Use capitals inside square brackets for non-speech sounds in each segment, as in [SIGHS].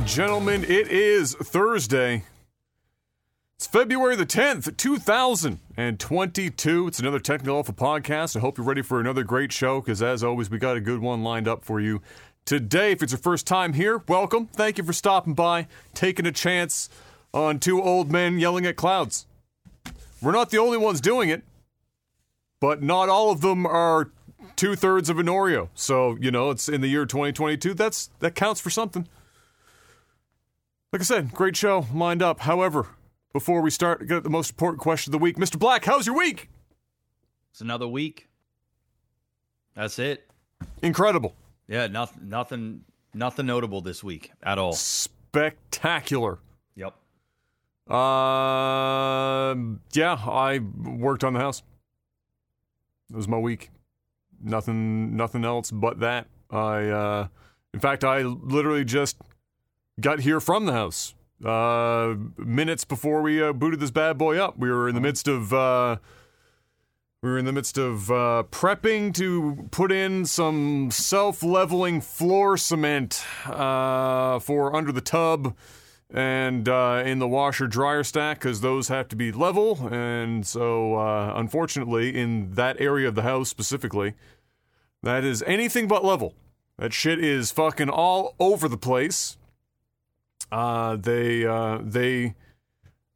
Gentlemen, it is Thursday. It's February the 10th, 2022. It's another Technical Alpha podcast. I hope you're ready for another great show because, as always, we got a good one lined up for you today. If it's your first time here, welcome. Thank you for stopping by, taking a chance on two old men yelling at clouds. We're not the only ones doing it, but not all of them are two thirds of an Oreo. So, you know, it's in the year 2022. That's That counts for something. Like I said, great show lined up. However, before we start, get at the most important question of the week. Mr. Black, how's your week? It's another week. That's it. Incredible. Yeah, nothing, nothing, nothing notable this week at all. Spectacular. Yep. Uh, yeah, I worked on the house. It was my week. Nothing, nothing else but that. I, uh, in fact, I literally just got here from the house. Uh, minutes before we uh, booted this bad boy up, we were in the midst of uh, we were in the midst of uh, prepping to put in some self-leveling floor cement uh, for under the tub and uh, in the washer dryer stack because those have to be level. And so, uh, unfortunately, in that area of the house specifically, that is anything but level. That shit is fucking all over the place. Uh, they uh, they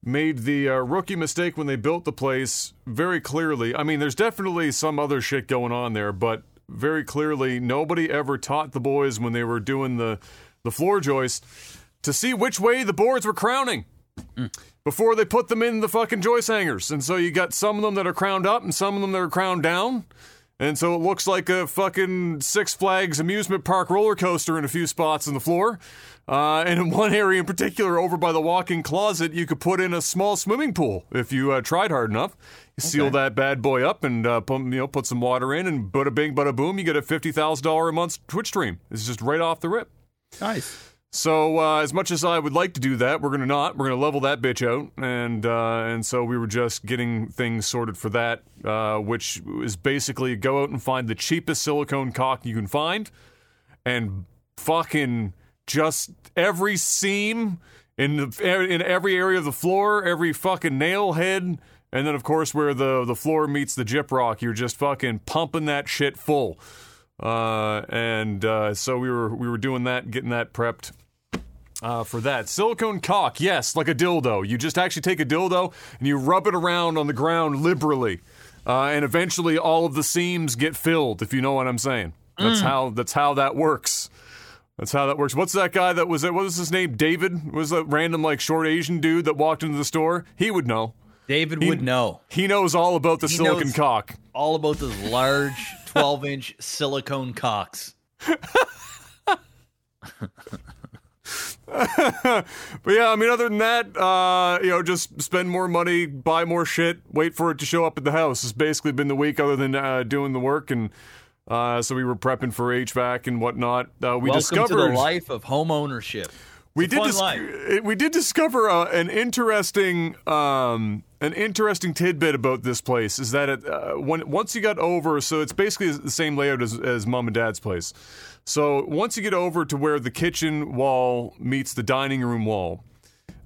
made the uh, rookie mistake when they built the place very clearly. I mean, there's definitely some other shit going on there, but very clearly, nobody ever taught the boys when they were doing the the floor joist to see which way the boards were crowning before they put them in the fucking joist hangers. And so you got some of them that are crowned up and some of them that are crowned down. And so it looks like a fucking Six Flags amusement park roller coaster in a few spots in the floor. Uh, and in [LAUGHS] one area in particular, over by the walk-in closet, you could put in a small swimming pool if you uh, tried hard enough. You seal that bad boy up and uh, pump, you know put some water in, and bada bing, bada boom, you get a fifty thousand dollar a month Twitch stream. It's just right off the rip. Nice. So uh, as much as I would like to do that, we're gonna not. We're gonna level that bitch out, and uh, and so we were just getting things sorted for that, uh, which is basically go out and find the cheapest silicone caulk you can find, and fucking just every seam in the, in every area of the floor, every fucking nail head, and then of course where the the floor meets the gyp rock, you're just fucking pumping that shit full. Uh, and uh, so we were we were doing that, getting that prepped uh, for that. Silicone cock, yes, like a dildo. You just actually take a dildo and you rub it around on the ground liberally, uh, and eventually all of the seams get filled. If you know what I'm saying, that's how that's how that works. That's how that works. What's that guy that was it? What was his name? David was a random like short Asian dude that walked into the store. He would know. David He- would know He knows all about the He silicone knows- cock. all about those large, [LAUGHS] twelve-inch silicone cocks. [LAUGHS] But yeah, I mean, other than that, uh, you know, just spend more money, buy more shit, wait for it to show up at the house. It's basically been the week, other than uh, doing the work, and uh, so we were prepping for HVAC and whatnot. Uh, we Welcome discovered to the life of home ownership. we did dis- we did discover uh, an interesting um, an interesting tidbit about this place is that it, uh, when once you got over, so it's basically the same layout as, as mom and dad's place. So once you get over to where the kitchen wall meets the dining room wall,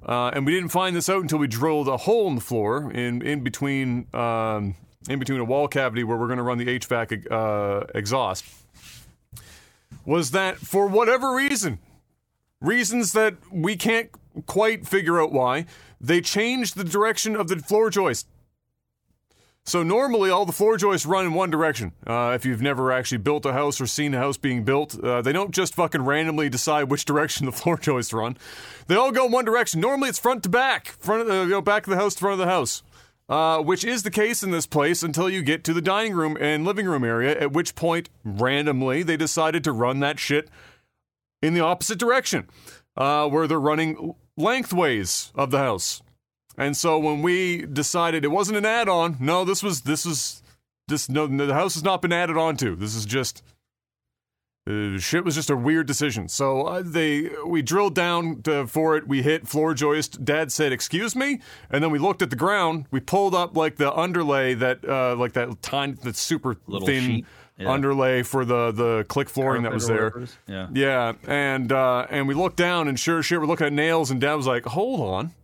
uh, and we didn't find this out until we drilled a hole in the floor in in between um, in between a wall cavity where we're going to run the HVAC uh, exhaust. Was that for whatever reason, reasons that we can't quite figure out why, they changed the direction of the floor joist. So normally all the floor joists run in one direction. Uh, if you've never actually built a house or seen a house being built, uh, they don't just fucking randomly decide which [LAUGHS] direction the floor joists run. They all go in one direction. Normally it's front to back, front of the, you know, back of the house to front of the house. Uh, which is the case in this place until you get to the dining room and living room area, at which point, randomly, they decided to run that shit in the opposite direction, uh, where they're running lengthways of the house. And so when we decided it wasn't an add-on, no, this was this was this no, the house has not been added on to. This is just uh, shit was just a weird decision. So uh, they we drilled down to, for it. We hit floor joist. Dad said, "Excuse me," and then we looked at the ground. We pulled up like the underlay that uh, like that tiny, that super Little thin sheet. Yeah. underlay for the the click flooring that was there. whatever it is. Yeah. Yeah, and uh, and we looked down, and sure shit, we're looking at nails, and Dad was like, "Hold on,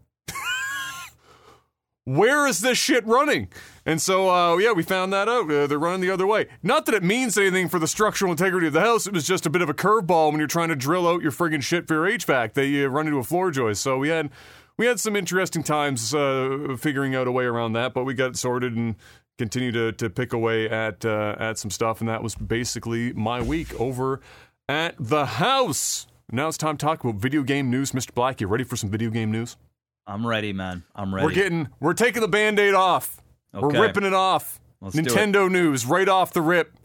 where is this shit running?" And so, uh, yeah, we found that out. Uh, they're running the other way. Not that it means anything for the structural integrity of the house. It was just a bit of a curveball when you're trying to drill out your friggin' shit for your HVAC. that you run into a floor joist. So we had we had some interesting times uh, figuring out a way around that, but we got it sorted and continue to to pick away at uh, at some stuff. And that was basically my week over at the house. Now it's time to talk about video game news. Mr. Black, you ready for some video game news? I'm ready, man. I'm ready. We're getting, we're taking the band aid off. We're ripping it off. Let's do it. Nintendo news right off the rip.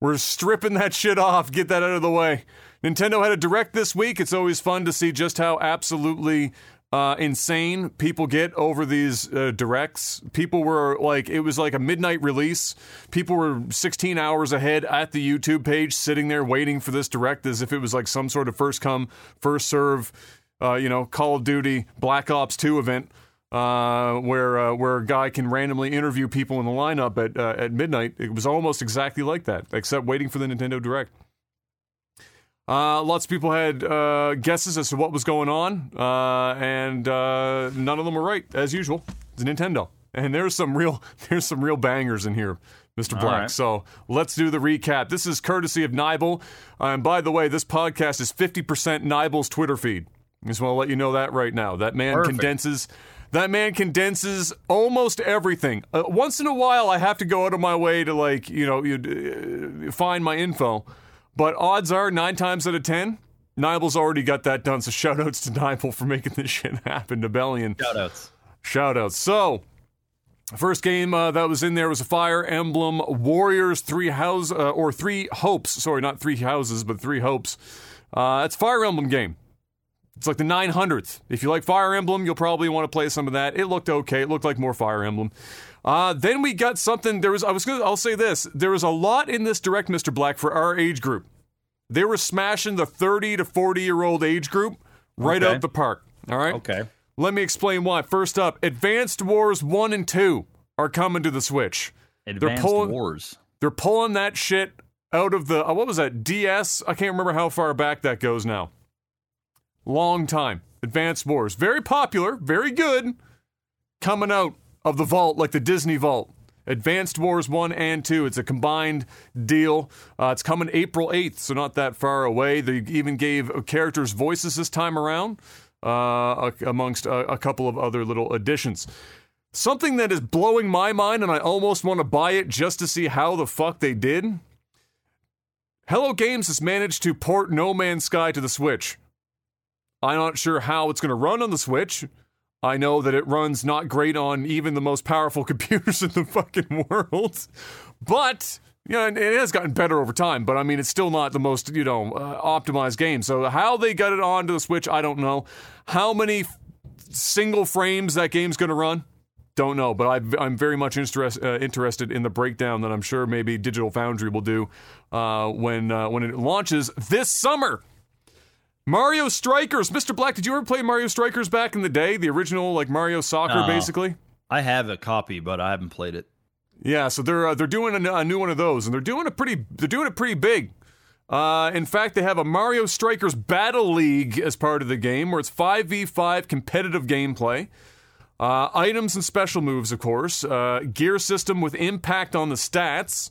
We're stripping that shit off. Get that out of the way. Nintendo had a direct this week. It's always fun to see just how absolutely uh, insane people get over these uh, directs. People were like, it was like a midnight release. People were 16 hours ahead at the YouTube page, sitting there waiting for this direct as if it was like some sort of first come, first serve, uh, you know, Call of Duty Black Ops 2 event uh, where uh, where a guy can randomly interview people in the lineup at uh, at midnight. It was almost exactly like that, except waiting for the Nintendo Direct. Uh, lots of people had uh, guesses as to what was going on, uh, and uh, none of them were right, as usual. It's Nintendo, and there's some real [LAUGHS] there's some real bangers in here, Mr. Black. right. So let's do the recap. This is courtesy of Nibel, and by the way, this podcast is 50% Nibel's Twitter feed. I just want to let you know that right now. That man Perfect. condenses. That man condenses almost everything. Uh, once in a while, I have to go out of my way to like you know you, uh, find my info, but odds are nine times out of ten, Nibel's already got that done. So shout outs to Nibel for making this [LAUGHS] shit happen. Nibellion. Shoutouts. Shout outs. Shout outs. So, first game uh, that was in there was a Fire Emblem Warriors Three House uh, or Three Hopes. Sorry, not Three Houses, but Three Hopes. Uh, it's a Fire Emblem game. It's like the 900th. If you like Fire Emblem, you'll probably want to play some of that. It looked okay. It looked like more Fire Emblem. Uh, then we got something. There was. I was gonna. I'll say this. There was a lot in this direct, Mr. Black, for our age group. They were smashing the 30 to 40 year old age group right Okay. out the park. All right. Okay. Let me explain why. First up, Advanced Wars 1 and 2 are coming to the Switch. Advanced pulling- Wars. They're pulling that shit out of the, uh, what was that, DS? I can't remember how far back that goes now. Long time. Advanced Wars. Very popular, very good. Coming out of the vault like the Disney vault. Advanced Wars 1 and 2. It's a combined deal. Uh, it's coming April 8th, so not that far away. They even gave characters voices this time around, uh, amongst a, a couple of other little additions. Something that is blowing my mind, and I almost want to buy it just to see how the fuck they did. Hello Games has managed to port No Man's Sky to the Switch. I'm not sure how it's going to run on the Switch. I know that it runs not great on even the most powerful [LAUGHS] computers in the fucking world. But, you know, it has gotten better over time, but I mean, it's still not the most, you know, uh, optimized game. So, how they got it onto the Switch, I don't know. How many f- single frames that game's going to run? Don't know, but I've, I'm very much interest, uh, interested in the breakdown that I'm sure maybe Digital Foundry will do uh, when uh, when it launches this summer. Mario Strikers, Mr. Black. Did you ever play Mario Strikers back in the day? The original, like Mario Soccer, basically. I have a copy, but I haven't played it. Yeah, so they're uh, they're doing a new one of those, and they're doing a pretty. They're doing it pretty big. Uh, in fact, they have a Mario Strikers Battle League as part of the game, where it's five v five competitive gameplay. Uh, items and special moves, of course. Uh, gear system with impact on the stats,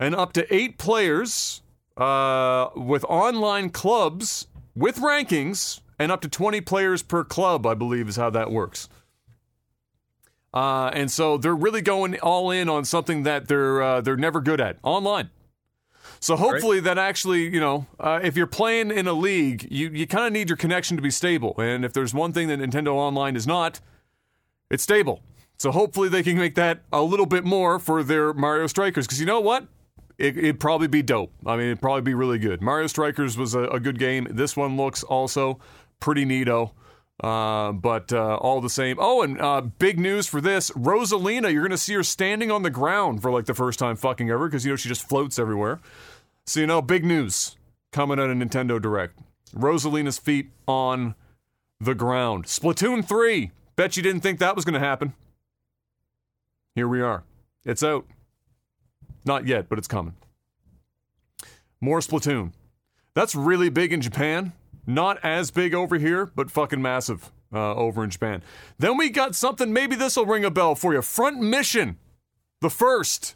and up to eight players uh, with online clubs with rankings, and up to twenty players per club. I believe is how that works. Uh, and so they're really going all in on something that they're uh, they're never good at online. So hopefully that actually, you know, uh, if you're playing in a league, you, you kind of need your connection to be stable. And if there's one thing that Nintendo Online is not, it's stable. So hopefully they can make that a little bit more for their Mario Strikers. Because you know what? It, it'd probably be dope. I mean, it'd probably be really good. Mario Strikers was a, a good game. This one looks also pretty neato. Uh, but uh, all the same. Oh, and uh, big news for this Rosalina, you're going to see her standing on the ground for like the first time fucking ever because, you know, she just floats everywhere. So, you know, big news coming out of Nintendo Direct. Rosalina's feet on the ground. Splatoon 3. Bet you didn't think that was going to happen. Here we are. It's out. Not yet, but it's coming. More Splatoon. That's really big in Japan. Not as big over here, but fucking massive uh, over in Japan. Then we got something, maybe this will ring a bell for you Front Mission. The first.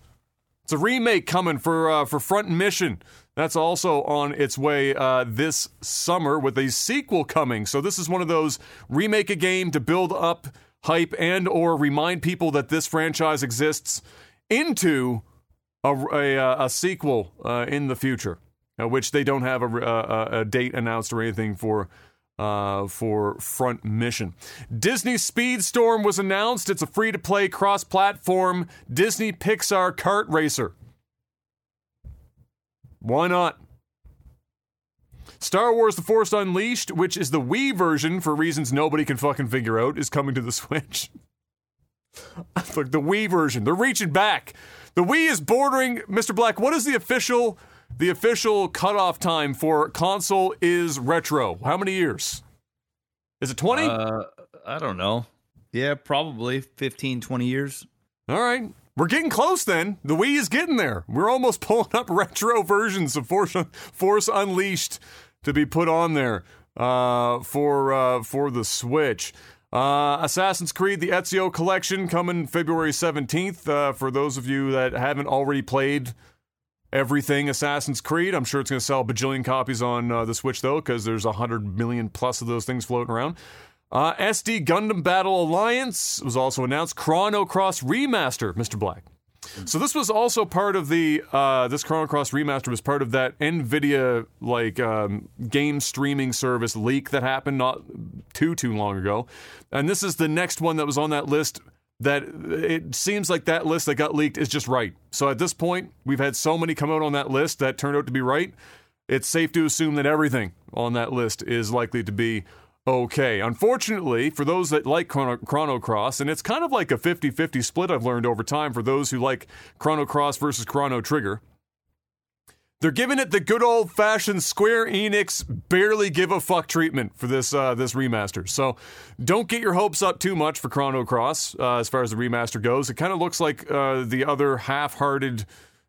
It's a remake coming for uh, for Front Mission. That's also on its way uh, this summer with a sequel coming. So this is one of those remake a game to build up hype and or remind people that this franchise exists into a, a, uh, a sequel uh, in the future, uh, which they don't have a, a, a, date announced or anything for. Uh, for Front Mission. Disney Speedstorm was announced. It's a free to play cross platform Disney Pixar kart racer. Why not? Star Wars The Force Unleashed, which is the Wii version for reasons nobody can fucking figure out, is coming to the [LAUGHS] Switch. [LAUGHS] Look, the Wii version. They're reaching back. The Wii is bordering Mr. Black. What is the official the official cutoff time for console is retro? How many years? Is it 20? Uh, I don't know. Yeah, probably 15, 20 years. All right. We're getting close then. The Wii is getting there. We're almost [LAUGHS] pulling up retro versions of Force, Force Unleashed to be put on there uh, for uh, for the Switch. Uh, Assassin's Creed: The Ezio Collection coming February 17th. Uh, for those of you that haven't already played everything Assassin's Creed, I'm sure it's going to sell a bajillion copies on uh, the Switch though, because there's a hundred million plus of those things floating around. Uh, SD Gundam Battle Alliance was also announced. Chrono Cross Remaster, Mr. Black. So this was also part of the uh, this Chrono Cross remaster was part of that Nvidia like um, game streaming service leak that happened not too too long ago, and this is the next one that was on that list. That it seems like that list that got leaked is just right. So at this point, we've had so many come out on that list that turned out to be right. It's safe to assume that everything on that list is likely to be okay. Unfortunately, for those that like Chrono, Chrono Cross, and it's kind of like a 50 50 split I've learned over time for those who like Chrono Cross versus Chrono Trigger. They're giving it the good old fashioned Square Enix barely give a fuck treatment for this uh, this remaster. So don't get your hopes up too much for Chrono Cross uh, as far as the remaster goes. It kind of looks like uh, the other half hearted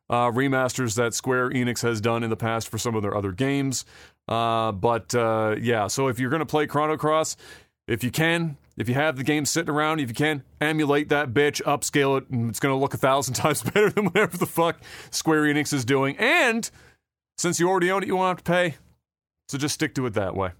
uh, remasters that Square Enix has done in the past for some of their other games. Uh, but uh, yeah, so if you're going to play Chrono Cross, if you can, if you have the game sitting around, if you can, emulate that bitch, upscale it, and it's going to look a thousand [LAUGHS] times better than whatever the fuck Square Enix is doing. And since you already own it, you won't have to pay. So just stick to it that way.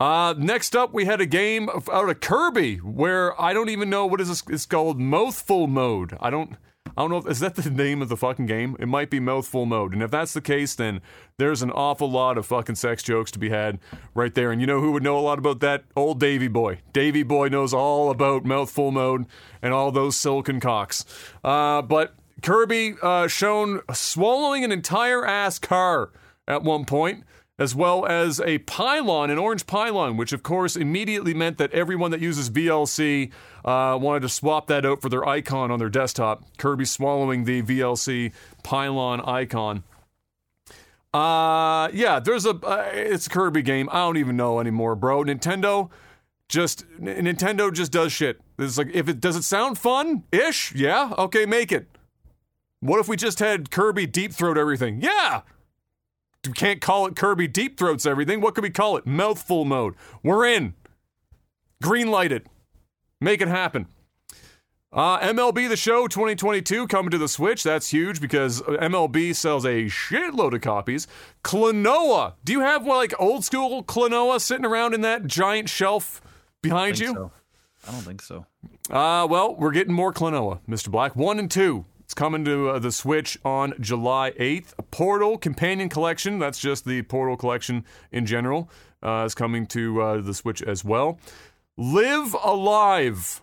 Uh, next up, we had a game out of Kirby where I don't even know what is this. It's called Mouthful Mode. I don't. I don't know if is that the name of the fucking game. It might be mouthful mode, and if that's the case, then there's an awful lot of fucking sex jokes to be had right there. And you know who would know a lot about that? Old Davy Boy. Davy Boy knows all about mouthful mode and all those silicon cocks. Uh, but Kirby uh, shown swallowing an entire ass car at one point as well as a pylon, an orange pylon, which of course immediately meant that everyone that uses VLC uh, wanted to swap that out for their icon on their desktop. Kirby swallowing the VLC pylon icon. Uh, yeah, there's a uh, it's a Kirby game. I don't even know anymore, bro. Nintendo just Nintendo just does shit. It's like if it does it sound fun ish, yeah, okay, make it. What if we just had Kirby deep throat everything? Yeah, we can't call it Kirby Deep Throats everything. What could we call it? Mouthful mode. We're in. Green light it. Make it happen. Uh, MLB The Show 2022 coming to the Switch. That's huge because MLB sells a shitload of copies. Klonoa. Do you have like old school Klonoa sitting around in that giant shelf behind I you? So. I don't think so. Uh, well, we're getting more Klonoa, Mr. Black. One and two. It's coming to uh, the Switch on July 8th. Portal Companion Collection, that's just the Portal Collection in general, uh, is coming to uh, the Switch as well. Live A Live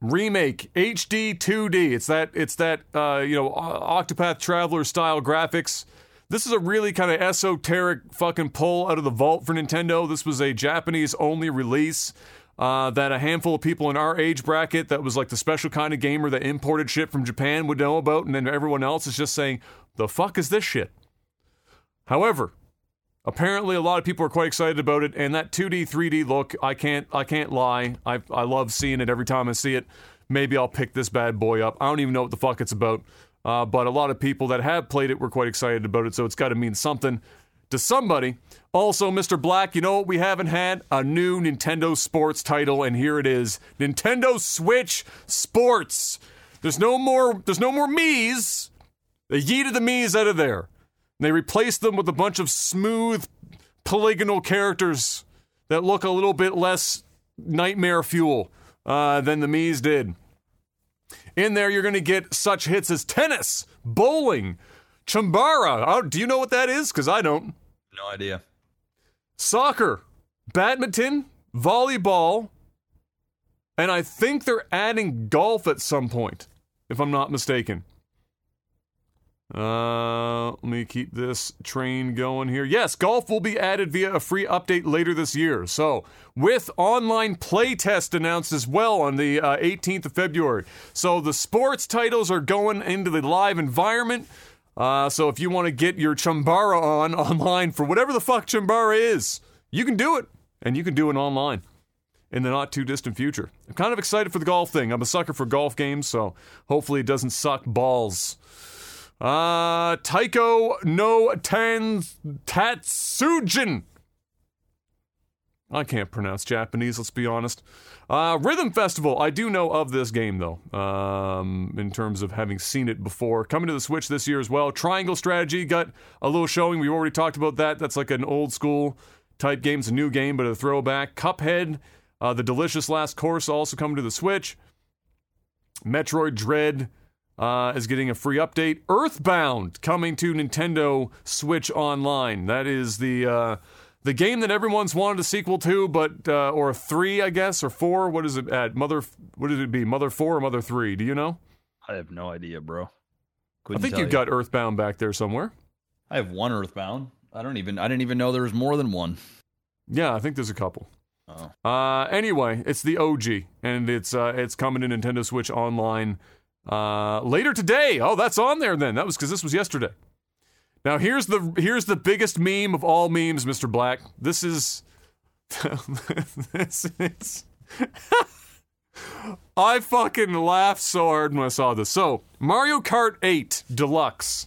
remake HD 2D. It's that it's that uh, you know Octopath Traveler style graphics. This is a really kind of esoteric fucking pull out of the vault for Nintendo. This was a Japanese only release uh, that a handful of people in our age bracket that was like the special kind of gamer that imported shit from Japan would know about, and then everyone else is just saying, the fuck is this shit? However, apparently a lot of people are quite excited about it, and that 2D, 3D look, I can't, I can't lie. I, I love seeing it every time I see it. Maybe I'll pick this bad boy up. I don't even know what the fuck it's about. Uh, but a lot of people that have played it were quite excited about it, so it's got to mean something to somebody. Also, Mr. Black, you know what we haven't had? A new Nintendo Sports title, and here it is Nintendo Switch Sports. There's no more. There's no more Mii's. They yeeted the Mii's out of there. And they replaced them with a bunch of smooth, polygonal characters that look a little bit less nightmare fuel uh, than the Mii's did. In there, you're going to get such hits as tennis, bowling, chambara. Oh, do you know what that is? Because I don't. No idea. Soccer, badminton, volleyball, and I think they're adding golf at some point, if I'm not mistaken. Uh, let me keep this train going here. Yes, golf will be added via a free update later this year. So, with online playtest announced as well on the uh, 18th of February. So, the sports titles are going into the live environment. Uh, so, if you want to get your Chambara on [LAUGHS] online for whatever the fuck Chambara is, you can do it. And you can do it online in the not too distant future. I'm kind of excited for the golf thing. I'm a sucker for golf games, so hopefully it doesn't suck balls. Uh, Taiko no Tan Tatsujin. I can't pronounce Japanese, let's be honest. Uh, Rhythm Festival. I do know of this game, though, um, in terms of having seen it before. Coming to the Switch this year as well. Triangle Strategy got a little showing. We already talked about that. That's like an old school type game. It's a new game, but a throwback. Cuphead, uh, The Delicious Last Course, also coming to the Switch. Metroid Dread uh, is getting a free update. Earthbound coming to Nintendo Switch Online. That is the uh, the game that everyone's wanted a sequel to, but uh, or three, I guess, or four. What is it at? Mother, what did it be? Mother four or Mother three? Do you know? I have no idea, bro. Couldn't I think you got Earthbound back there somewhere. I have one Earthbound. I don't even. I didn't even know there was more than one. Yeah, I think there's a couple. Oh. Uh, anyway, it's the OG, and it's uh, it's coming to Nintendo Switch Online uh, later today. Oh, that's on there then. That was because this was yesterday. Now here's the here's the biggest meme of all memes, Mr. Black. This is [LAUGHS] this is [LAUGHS] I fucking laughed so hard when I saw this. So, Mario Kart 8 Deluxe,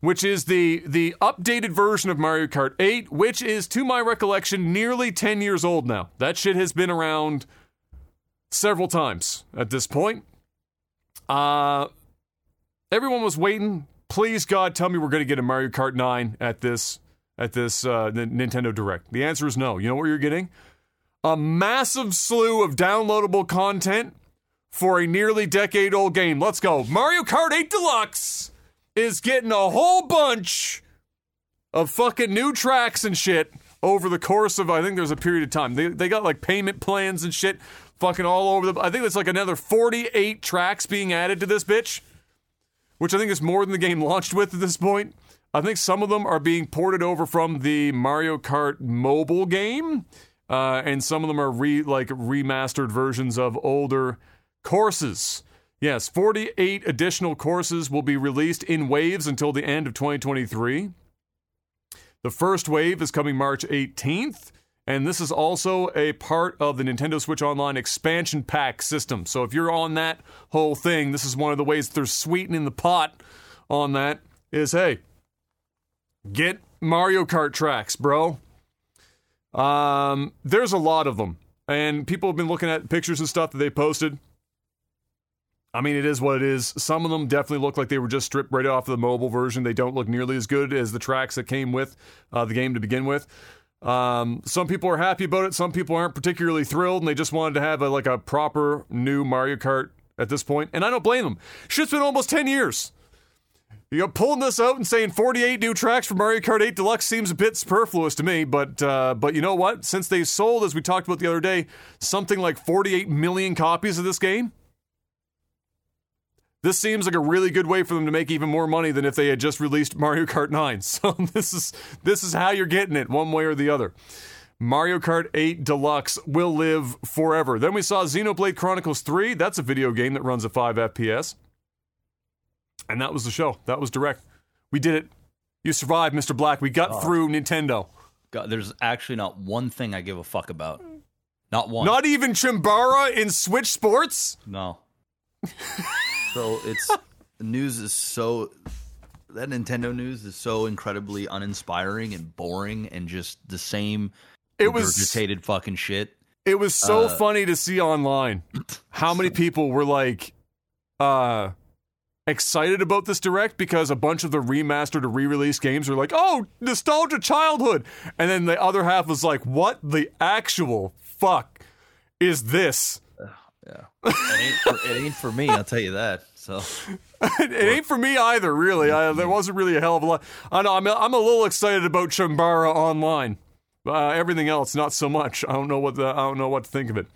which is the the updated version of Mario Kart 8, which is to my recollection nearly 10 years old now. That shit has been around several times at this point. Uh, everyone was waiting. Please, God, tell me we're going to get a Mario Kart 9 at this at this uh, Nintendo Direct. The answer is no. You know what you're getting? A massive slew of downloadable content for a nearly decade old game. Let's go. Mario Kart 8 Deluxe is getting a whole bunch of fucking new tracks and shit over the course of I think there's a period of time. They they got like payment plans and shit fucking all over the. I think it's like another 48 tracks being added to this bitch, which I think is more than the game launched with at this point. I think some of them are being ported over from the Mario Kart mobile game, uh, and some of them are re like remastered versions of older courses. Yes, 48 additional courses will be released in waves until the end of 2023. The first wave is coming March 18th. And this is also a part of the Nintendo Switch Online expansion pack system. So if you're on that whole thing, this is one of the ways they're sweetening the pot on that is hey, get Mario Kart tracks, bro. Um, there's a lot of them. And people have been looking at pictures and stuff that they posted. I mean, it is what it is. Some of them definitely look like they were just stripped right off of the mobile version. They don't look nearly as good as the tracks that came with uh, the game to begin with. Um, some people are happy about it. Some people aren't particularly thrilled, and they just wanted to have a, like a proper new Mario Kart at this point. And I don't blame them. Shit's been almost ten years. You know, pulling this out and saying 48 new tracks for Mario Kart 8 Deluxe seems a bit superfluous to me, but uh, but you know what? Since they sold, as we talked about the other day, something like 48 million copies of this game, this seems like a really good way for them to make even more money than if they had just released Mario Kart [LAUGHS] 9. So this is this is how you're getting it one way or the other. Mario Kart 8 Deluxe will live forever. Then we saw Xenoblade Chronicles 3. That's a video game that runs at 5 FPS. And that was the show. That was direct. We did it. You survived, Mr. Black. We got oh. through Nintendo. God, there's actually not one thing I give a fuck about. Not one. Not even Chimbara in Switch Sports? No. [LAUGHS] So it's news is so that Nintendo news is so incredibly uninspiring and boring and just the same It was regurgitated fucking shit. it was so uh, funny to see online how many [LAUGHS] people were like uh excited about this direct because a bunch of the remastered or re-released games were like, "Oh, nostalgia childhood." And then the other half was like, "What the actual fuck is this?" Yeah, [LAUGHS] it ain't, for, it ain't for me. I'll tell you that. So it ain't for me either, really. I, there wasn't really a hell of a lot. I know I'm, I'm a little excited about Chambara Online. Uh, everything else, not so much. I don't know what the, I don't know what to think of it.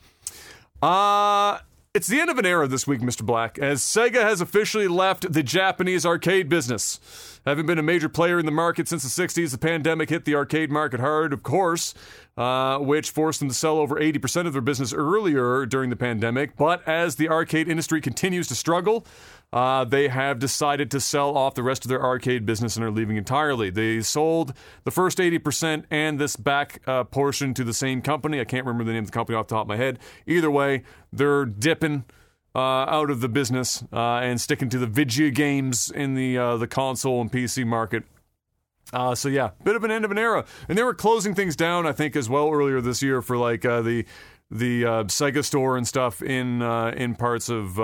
Uh it's the end of an era this week, Mr. Black, as Sega has officially left the Japanese arcade business. Having been a major player in the market since the 60s, the pandemic hit the arcade market hard, of course, uh, which forced them to sell over 80% of their business earlier during the pandemic. But as the arcade industry continues to struggle, uh, they have decided to sell off the rest of their arcade business and are leaving entirely. They sold the first 80% and this back uh, portion to the same company. I can't remember the name of the company off the top of my head. Either way, they're dipping uh, out of the business uh, and sticking to the video games in the uh, the console and PC market. Uh, so yeah, bit of an end of an era, and they were closing things down, I think, as well earlier this year for like uh, the the uh, Sega store and stuff in uh, in parts of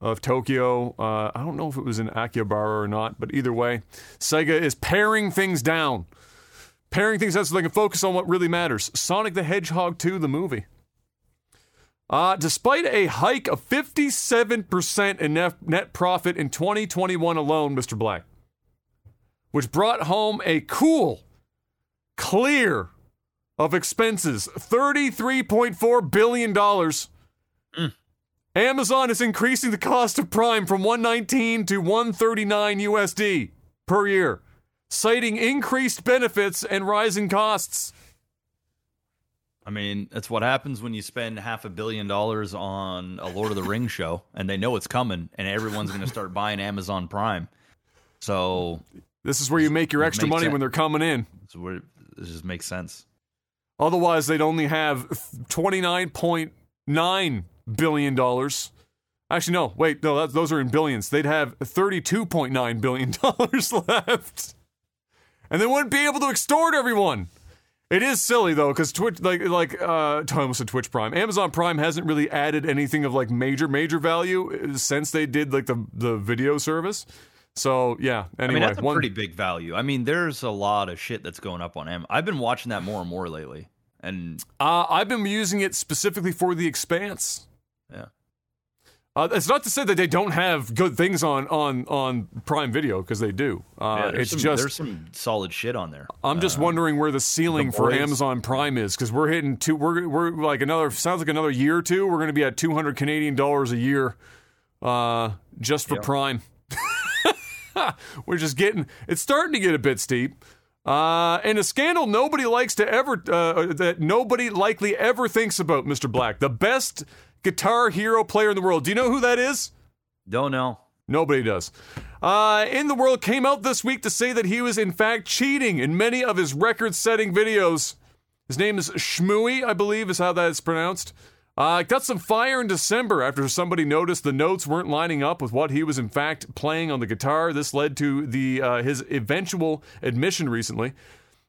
of Tokyo. Uh, I don't know if it was in Akihabara or not, but either way, Sega is paring things down, paring things down so they can focus on what really matters: Sonic the Hedgehog 2, the movie. Uh, despite a hike of 57% in net, net profit in 2021 alone, Mr. Black, which brought home a cool, clear of expenses $33.4 billion. Amazon is increasing the cost of Prime from 119 to 139 USD per year, citing increased benefits and rising costs. I mean, that's what happens when you spend half a billion dollars on a Lord of the Rings show, and they know it's coming, and everyone's going to start buying Amazon Prime. So This is where you make your extra money sense. when they're coming in. it's where it just makes sense. Otherwise, they'd only have $29.9 billion. dollars. Actually, no, wait, no, that, those are in billions. They'd have $32.9 billion [LAUGHS] left. And they wouldn't be able to extort everyone. It is silly though, because Twitch, like, like, uh, I almost said Twitch Prime. Amazon Prime hasn't really added anything of like major, major value uh, since they did like the the video service. So yeah. I Anyway, mean, that's a one- pretty big value. I mean, there's a lot of shit that's going up on Amazon. I've been watching that more and more lately, and Uh, I've been using it specifically for the Expanse. Yeah, Uh, it's not to say that they don't have good things on on on Prime Video because they do. Uh, Yeah, there's it's some, just there's some solid shit on there. I'm just wondering where the ceiling The for Amazon Prime is because we're hitting two. We're we're like another sounds like another year or two. We're going to be at 200 Canadian dollars a year, uh, just for Yep. Prime. [LAUGHS] we're just getting. It's starting to get a bit steep. Uh, and a scandal nobody likes to ever uh, that nobody likely ever thinks about, Mr. Black, the best guitar hero player in the world. Do you know who that is? Don't know. Nobody does. Uh, in the world came out this week to say that he was in fact cheating in many of his record-setting videos. His name is Schmooey, I believe, is how that is pronounced. Uh, got some fire in December after somebody noticed the notes weren't lining up with what he was in fact playing on the guitar. This led to the uh, his eventual admission recently.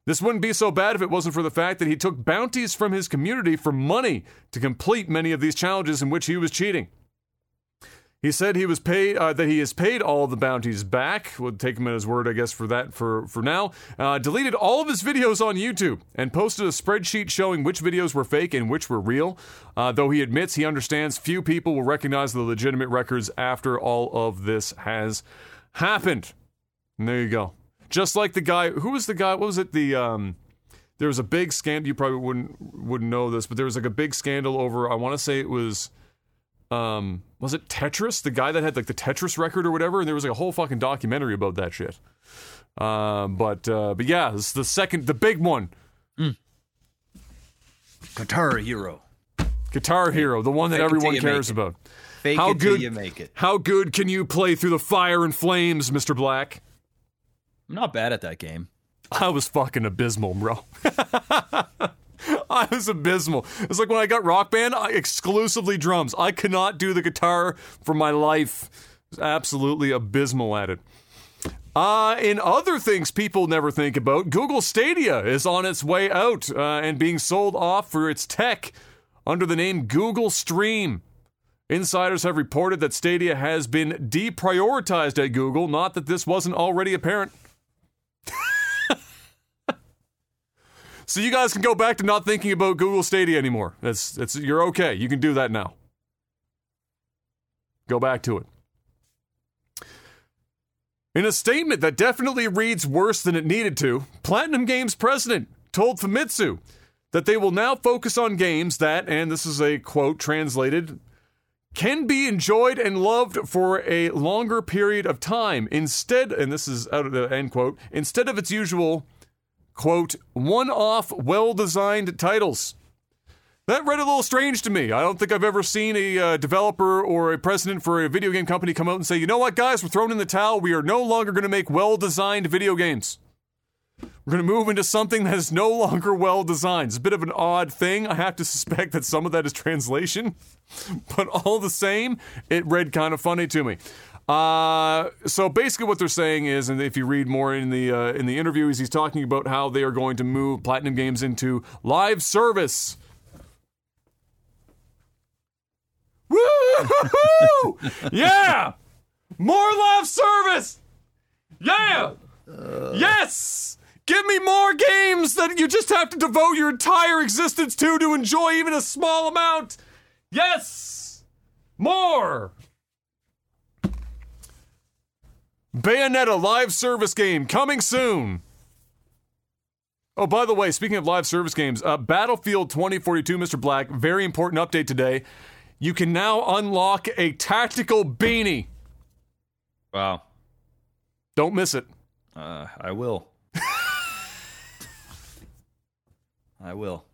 This wouldn't be so bad if it wasn't for the fact that he took bounties from his community for money to complete many of these challenges in which he was cheating. He said he was paid uh, that he has paid all the bounties back. We'll take him at his word, I guess, for that for for now. Uh, deleted all of his videos on YouTube and posted a spreadsheet showing which videos were fake and which were real. Uh, though he admits he understands few people will recognize the legitimate records after all of this has happened. And there you go. Just like the guy who was the guy? What was it? The um, there was a big scandal. You probably wouldn't wouldn't know this, but there was like a big scandal over. I want to say it was um was it Tetris the guy that had like the Tetris record or whatever and there was like a whole fucking documentary about that shit um but uh but yeah it's the second the big one Guitar Hero. Guitar Hero the one that Fake everyone cares about Fake How it till good- you make it. how good can you play through the fire and flames Mr. Black I'm not bad at that game. I was fucking abysmal bro [LAUGHS] I was abysmal. It's like when I got Rock Band, I exclusively drums. I cannot do the guitar for my life. absolutely abysmal at it. Uh, in other things people never think about, Google Stadia is on its way out uh, and being sold off for its tech under the name Google Stream. Insiders have reported that Stadia has been deprioritized at Google, not that this wasn't already apparent. [LAUGHS] so you guys can go back to not thinking about Google Stadia anymore. That's that's you're okay. You can do that now. Go back to it. In a statement that definitely reads worse than it needed to, Platinum Games president told Famitsu that they will now focus on games that, and this is a quote translated, can be enjoyed and loved for a longer period of time instead, and this is out of the end quote, instead of its usual, quote, one off, well designed titles. That read a little strange to me. I don't think I've ever seen a uh, developer or a president for a video game company come out and say, you know what, guys, we're throwing in the towel. We are no longer going to make well designed video games. We're going to move into something that is no longer well designed. It's a bit of an odd thing. I have to suspect that some of that is translation, [LAUGHS] but all the same, it read kind of funny to me. Uh, so basically, what they're saying is, and if you read more in the uh, in the interview, is he's talking about how they are going to move Platinum Games into live service. Woo! yeah! More live service! Yeah! yes! Give me more games that you just have to devote your entire existence to to enjoy even a small amount! Yes! More! Bayonetta live service game coming soon. Oh, by the way, speaking of live service games, uh, Battlefield 2042, Mr. Black, very important update today you can now unlock a tactical beanie. Wow. Don't miss it. Uh, I will. I will.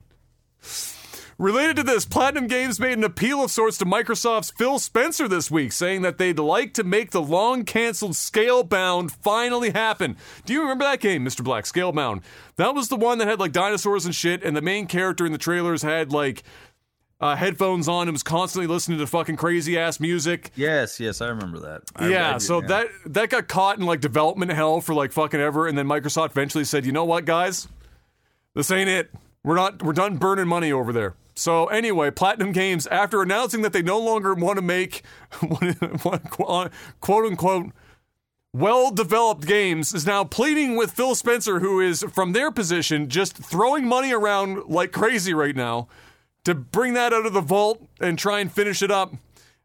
Related to this, Platinum Games made an appeal of sorts to Microsoft's Phil Spencer this week, saying that they'd like to make the long canceled Scalebound finally happen. Do you remember that game, Mr. Black? Scalebound. That was the one that had like dinosaurs and shit, and the main character in the trailers had like uh, headphones on and was constantly listening to fucking crazy ass music. Yes, yes, I remember that. I, yeah, so yeah. that that got caught in like development hell for like fucking ever, and then Microsoft eventually said, "You know what, guys, this ain't it. We're not. We're done burning money over there." So anyway, Platinum Games, after announcing that they no longer want to make [LAUGHS] quote unquote well developed games, is now pleading with Phil Spencer, who is from their position just throwing money around like crazy right now to bring that out of the vault and try and finish it up.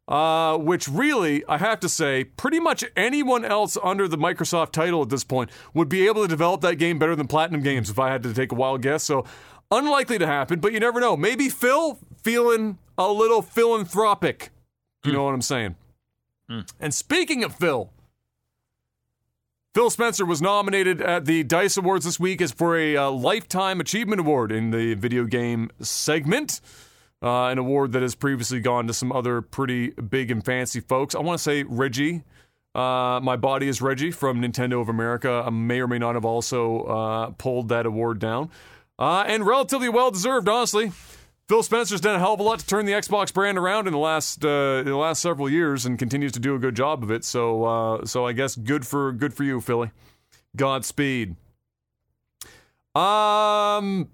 Uh, which really, I have to say, pretty much anyone else under the Microsoft title at this point would be able to develop that game better than Platinum Games if I had to take a wild guess. So, unlikely to happen, but you never know. Maybe Phil feeling a little philanthropic. You know what I'm saying? And speaking of Phil, Phil Spencer was nominated at the DICE Awards this week as for a uh, Lifetime Achievement Award in the video game segment. Uh, an award that has previously gone to some other pretty big and fancy folks. I want to say Reggie. Uh, my body is Reggie from Nintendo of America. I may or may not have also uh, pulled that award down. Uh, and relatively well deserved, honestly. Phil Spencer's done a hell of a lot to turn the Xbox brand around in the last uh, in the last several years, and continues to do a good job of it. So, uh, so I guess good for good for you, Philly. Godspeed. Um,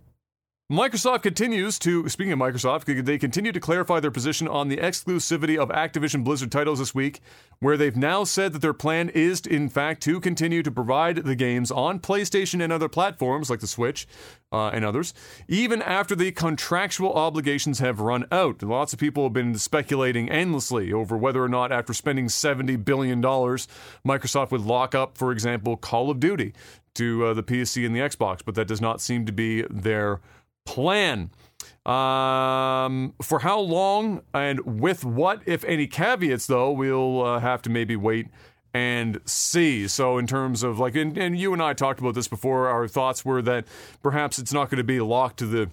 Microsoft continues to, speaking of Microsoft, they continue to clarify their position on the exclusivity of Activision Blizzard titles this week, where they've now said that their plan is, in fact, to continue to provide the games on PlayStation and other platforms like the Switch uh, and others, even after the contractual obligations have run out. Lots of people have been speculating endlessly over whether or not, after spending $70 billion, Microsoft would lock up, for example, Call of Duty to uh, the PC and the Xbox, but that does not seem to be their plan. Um, for how long and with what, if any, caveats, though, we'll uh, have to maybe wait and see. So, in terms of like, and, and you and I talked about this before, our thoughts were that perhaps it's not going to be locked to the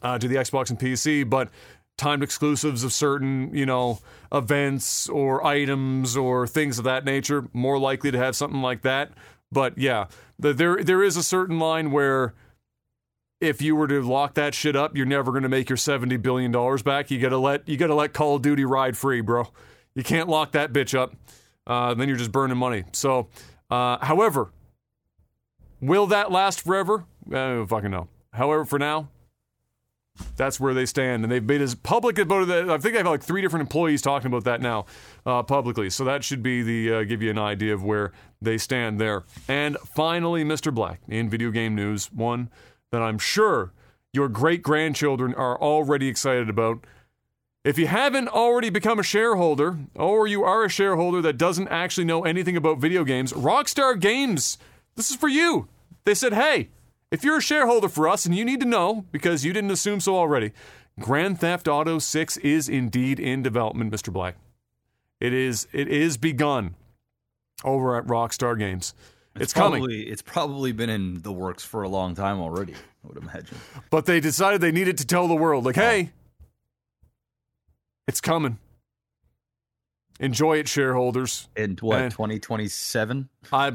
uh, to the Xbox and PC, but timed exclusives of certain, you know, events or items or things of that nature, more likely to have something like that. But yeah, the, there there is a certain line where if you were to lock that shit up, you're never going to make your 70 billion dollars back. You got to let you got to let Call of Duty ride free, bro. You can't lock that bitch up. uh, then you're just burning money. So, uh, however, will that last forever? I don't fucking know. However, for now, that's where they stand, and they've made as public about it. I think I have like three different employees talking about that now uh, publicly. So that should be the uh, give you an idea of where they stand there. And finally, Mr. Black in video game news, one that I'm sure your great grandchildren are already excited about. If you haven't already become a shareholder, or you are a shareholder that doesn't actually know anything about video games, Rockstar Games, this is for you. They said, hey, if you're a shareholder for us and you need to know because you didn't assume so already, Grand Theft Auto 6 is indeed in development, Mr. Black. It is it is begun over at Rockstar Games. It's, It's coming. probably it's probably been in the works for a long time already. I would imagine. But they decided they needed to tell the world, like, hey, it's coming. Enjoy it, shareholders. In what eh. twenty twenty seven? I.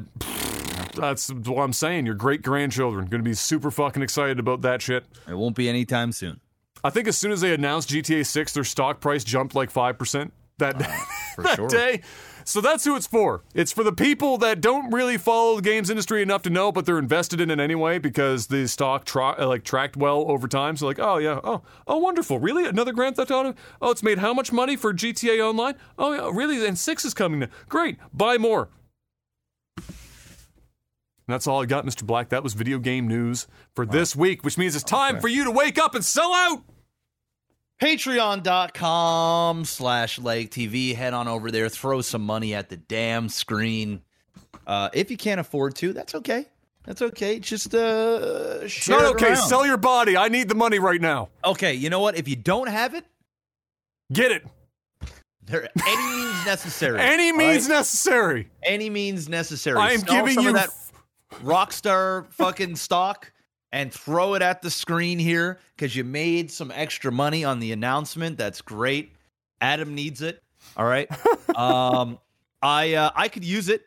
That's what I'm saying. Your great grandchildren are going to be super fucking excited about that shit. It won't be anytime soon. I think as soon as they announced GTA 6, their stock price jumped like 5% that, uh, [LAUGHS] For that sure. day. So that's who it's for. It's for the people that don't really follow the games industry enough to know, but they're invested in it anyway because the stock tra- like tracked well over time. So like, oh yeah, oh oh wonderful, really another Grand Theft Auto? Oh, it's made how much money for GTA Online? Oh yeah, really? And six is coming. Now. Great, buy more. And that's all I got, Mr. Black. That was video game news for this week, which means it's time Okay. for you to wake up and sell out. Patreon.com slash leg TV. Head on over there, throw some money at the damn screen. Uh, if you can't afford to, that's okay. That's okay. Just uh It's not okay. around. Sell your body. I need the money right now. Okay, you know what? If you don't have it, Get it. there any means necessary. [LAUGHS] Any means right? necessary. any means necessary. I am giving some you of that Rockstar fucking stock and throw it at the screen here because you made some extra money on the announcement. That's great. Adam needs it. All right. [LAUGHS] um, I uh, I could use it.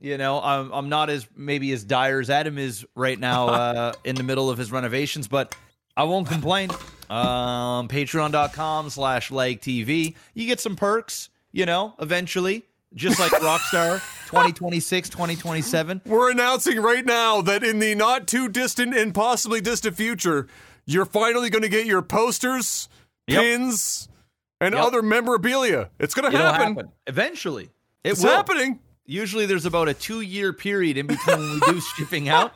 You know, I'm I'm not as maybe as dire as Adam is right now [LAUGHS] uh, in the middle of his renovations, but I won't complain. Um, Patreon.com slash leg TV. You get some perks, you know, eventually. Just like Rockstar 2026, 2027. We're announcing right now that in the not too distant and possibly distant future, you're finally going to get your posters, Yep. pins, and Yep. other memorabilia. It's going to happen. happen. Eventually. It It's will. happening. Usually there's about a two year period in between when we do [LAUGHS] shipping out.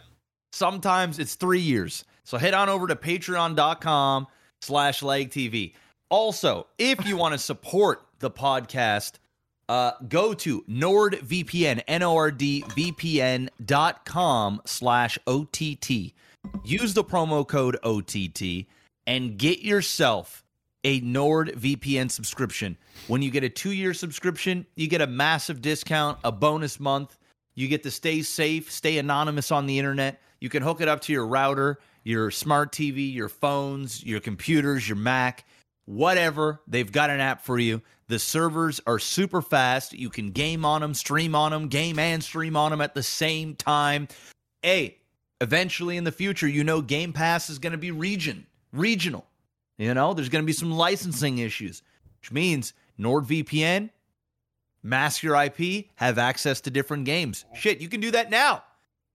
Sometimes it's three years. So head on over to patreon.com slash leg TV. Also, if you want to support the podcast, uh, go to NordVPN, N-O-R-D-V-P-N dot com slash O-T-T. Use the promo code OTT and get yourself a NordVPN subscription. When you get a two year subscription, you get a massive discount, a bonus month. You get to stay safe, stay anonymous on the internet. You can hook it up to your router, your smart TV, your phones, your computers, your Mac, whatever. They've got an app for you. The servers are super fast. You can game on them, stream on them, game and stream on them at the same time. Hey, eventually in the future, you know Game Pass is going to be region, regional. You know, there's going to be some licensing issues, which means NordVPN, mask your IP, have access to different games. Shit, you can do that now.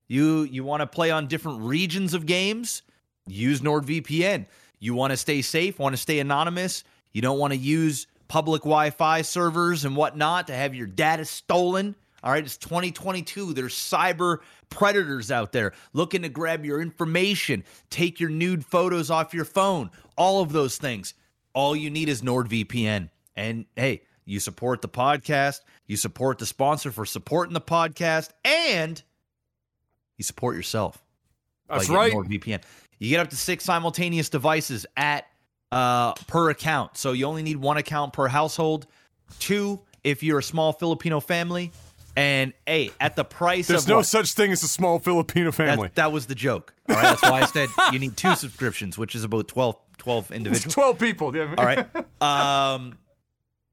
You you want to play on different regions of games? Use NordVPN. You want to stay safe, want to stay anonymous, you don't want to use public Wi-Fi servers and whatnot to have your data stolen. All right, it's 2022. There's cyber predators out there looking to grab your information, take your nude photos off your phone, all of those things. All you need is NordVPN. And hey, you support the podcast, you support the sponsor for supporting the podcast, and you support yourself. That's right. NordVPN. You get up to six simultaneous devices at uh, per account. So you only need one account per household. Two, if you're a small Filipino family, and hey, at the price of. There's no what? such thing as a small Filipino family. That, that was the joke. All right, that's why I said you need two [LAUGHS] subscriptions, which is about 12, 12 It's individuals. 12 people. Yeah. All right. [LAUGHS] Um,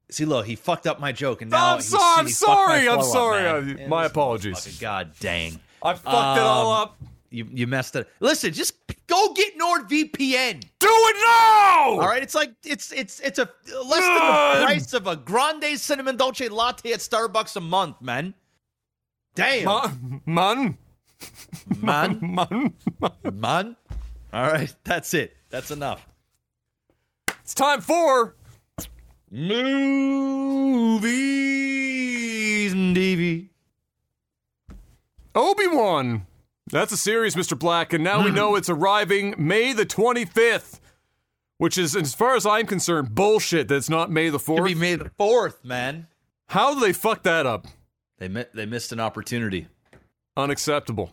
see, look, he fucked up my joke, and now I'm sorry, I'm he sorry, I'm up, sorry. man. Uh, my apologies. God dang. I fucked it all Um, up. You you messed it. Listen, just go get NordVPN. Do it now! All right, it's like it's it's it's a less than the price of a grande cinnamon dolce latte at Starbucks a month, man. Damn, Man, man, man, [LAUGHS] man. man. All right, that's it. That's enough. It's time for Movies TV. Obi Wan. That's a series, Mr. Black, and now we know it's arriving May the 25th, which is, as far as I'm concerned, bullshit that it's not May the Could be 4th. May the fourth, man. How do they fuck that up? They mi- they missed an opportunity. Unacceptable.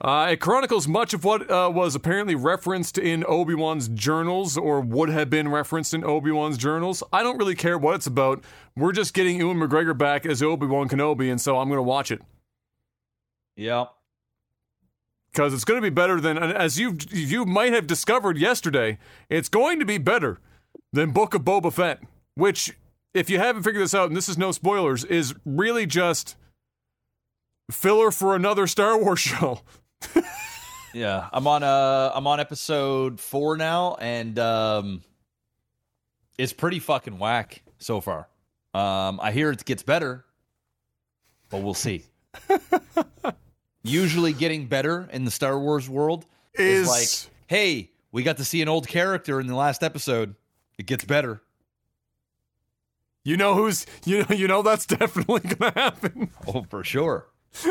Uh, it chronicles much of what uh, was apparently referenced in Obi Wan's journals, or would have been referenced in Obi Wan's journals. I don't really care what it's about. We're just getting Ewan McGregor back as Obi Wan Kenobi, and so I'm going to watch it Yeah. Because it's going to be better than, as you you might have discovered yesterday, it's going to be better than Book of Boba Fett, which, if you haven't figured this out, and this is no spoilers, is really just filler for another Star Wars [LAUGHS] show. Yeah, I'm on uh I'm on episode four now, and um, it's pretty fucking whack so far. Um, I hear it gets better, but we'll see. [LAUGHS] Usually, getting better in the Star Wars world is, Is like, hey, we got to see an old character in the last episode. It gets better. You know who's you know you know that's [LAUGHS] definitely gonna happen. Oh, for sure. [LAUGHS]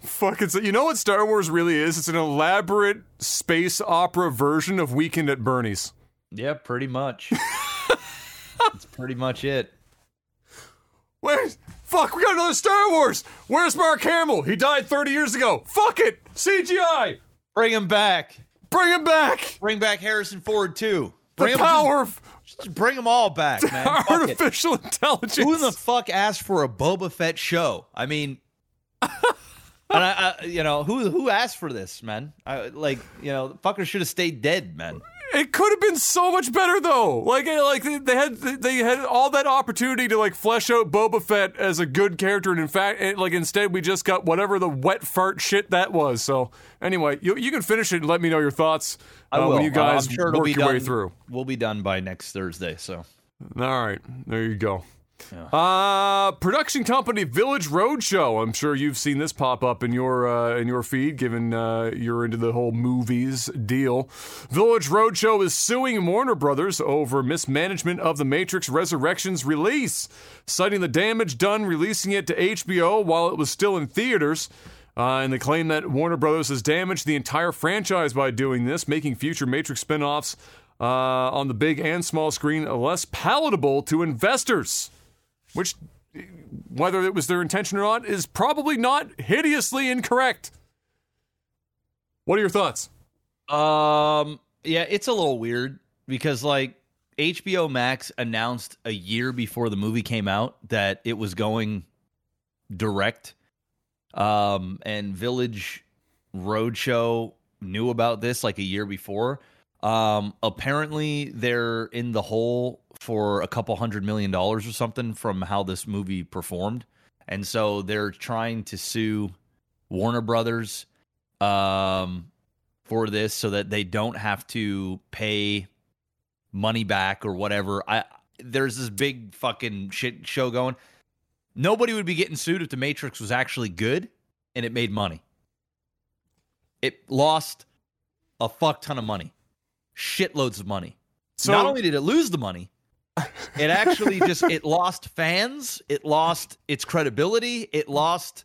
Fuck it's you know what Star Wars really is? It's an elaborate space opera version of Weekend at Bernie's. Yeah, pretty much. [LAUGHS] That's pretty much it. Where's fuck? We got another Star Wars. Where's Mark Hamill? He died 30 years ago. Fuck it. CGI. Bring him back. Bring him back. Bring back Harrison Ford too. The Bring him, power of Just bring them all back, [LAUGHS] man. Artificial intelligence. Who the fuck asked for a Boba Fett show? I mean, [LAUGHS] and I, I, you know, who who asked for this, man? I, like, you know, the fucker should have stayed dead, man. It could have been so much better though. Like, eh, like they- they had they had all that opportunity to like flesh out Boba Fett as a good character, and in fact, eh, like instead we just got whatever the wet fart shit that was. So anyway, you you can finish it and let me know your thoughts I uh, will. when you guys I'm sure work be your done. way through. We'll be done by next Thursday. So All right, there you go. Uh, production company Village Roadshow. I'm sure you've seen this pop up in your uh, in your feed, given uh, you're into the whole movies deal. Village Roadshow is suing Warner Brothers over mismanagement of The Matrix Resurrections release, citing the damage done releasing it to HBO while it was still in theaters. Uh, and they claim that Warner Brothers has damaged the entire franchise by doing this, making future Matrix spin offs uh, on the big and small screen less palatable to investors. Which, whether it was their intention or not, is probably not hideously incorrect. What are your thoughts? Um, yeah, it's a little weird because like HBO Max announced a year before the movie came out that it was going direct. Um, and Village Roadshow knew about this like a year before. Um, apparently they're in the hole for a couple hundred million dollars or something from how this movie performed. And so they're trying to sue Warner Brothers um for this so that they don't have to pay money back or whatever. I there's this big fucking shit show going. Nobody would be getting sued if the Matrix was actually good and it made money. It lost a fuck ton of money. Shitloads of money. So, Not only did it lose the money, it actually just it lost fans, it lost its credibility, it lost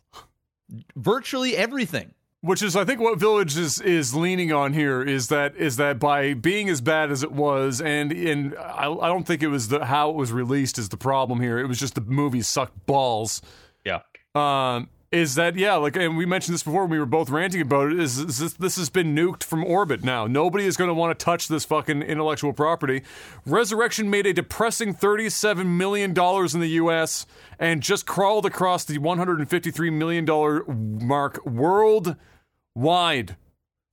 virtually everything. which is I think what Village is is leaning on here is that is that by being as bad as it was, and and I, I don't think it was the how it was released is the problem here. It was just the movie sucked balls. Yeah. um, is that yeah like and we mentioned this before when we were both ranting about it is, is this, this has been nuked from orbit now nobody is going to want to touch this fucking intellectual property resurrection made a depressing 37 million dollars in the us and just crawled across the 153 million dollar mark worldwide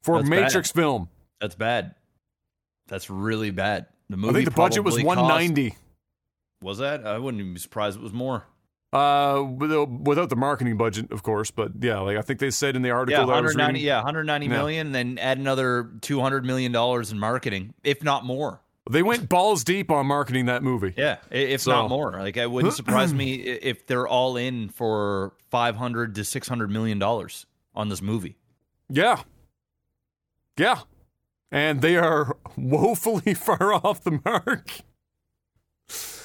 for That's bad. matrix film That's bad. That's really bad. The movie i think the budget was probably cost- 190 Was that? I wouldn't even be surprised it was more. Uh, without, the marketing budget, of course, but yeah, like I think they said in the article Yeah, that I was 190. reading, Yeah, 190 Yeah. million, then add another 200 million dollars in marketing, if not more. they went balls deep on marketing that movie. Yeah, if So- not more. Like it wouldn't [CLEARS THROAT] surprise me if they're all in for 500 to 600 million dollars on this movie. Yeah. Yeah. And they are [LAUGHS] woefully [LAUGHS] far off the mark.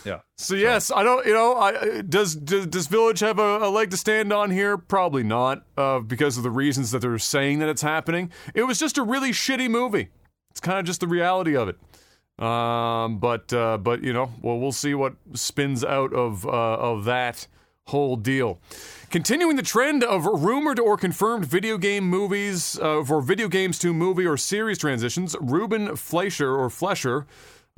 Yeah. So yes, I don't. You know, I does does, does Village have a, a leg to stand on here? Probably not, uh, because of the reasons that they're saying that it's happening. It was just a really shitty movie. It's kind of just the reality of it. Um, but uh, but you know, well, we'll see what spins out of uh, of that whole deal. Continuing the trend of rumored or confirmed video game movies uh, for video games to movie or series transitions, Ruben Fleischer or Flesher.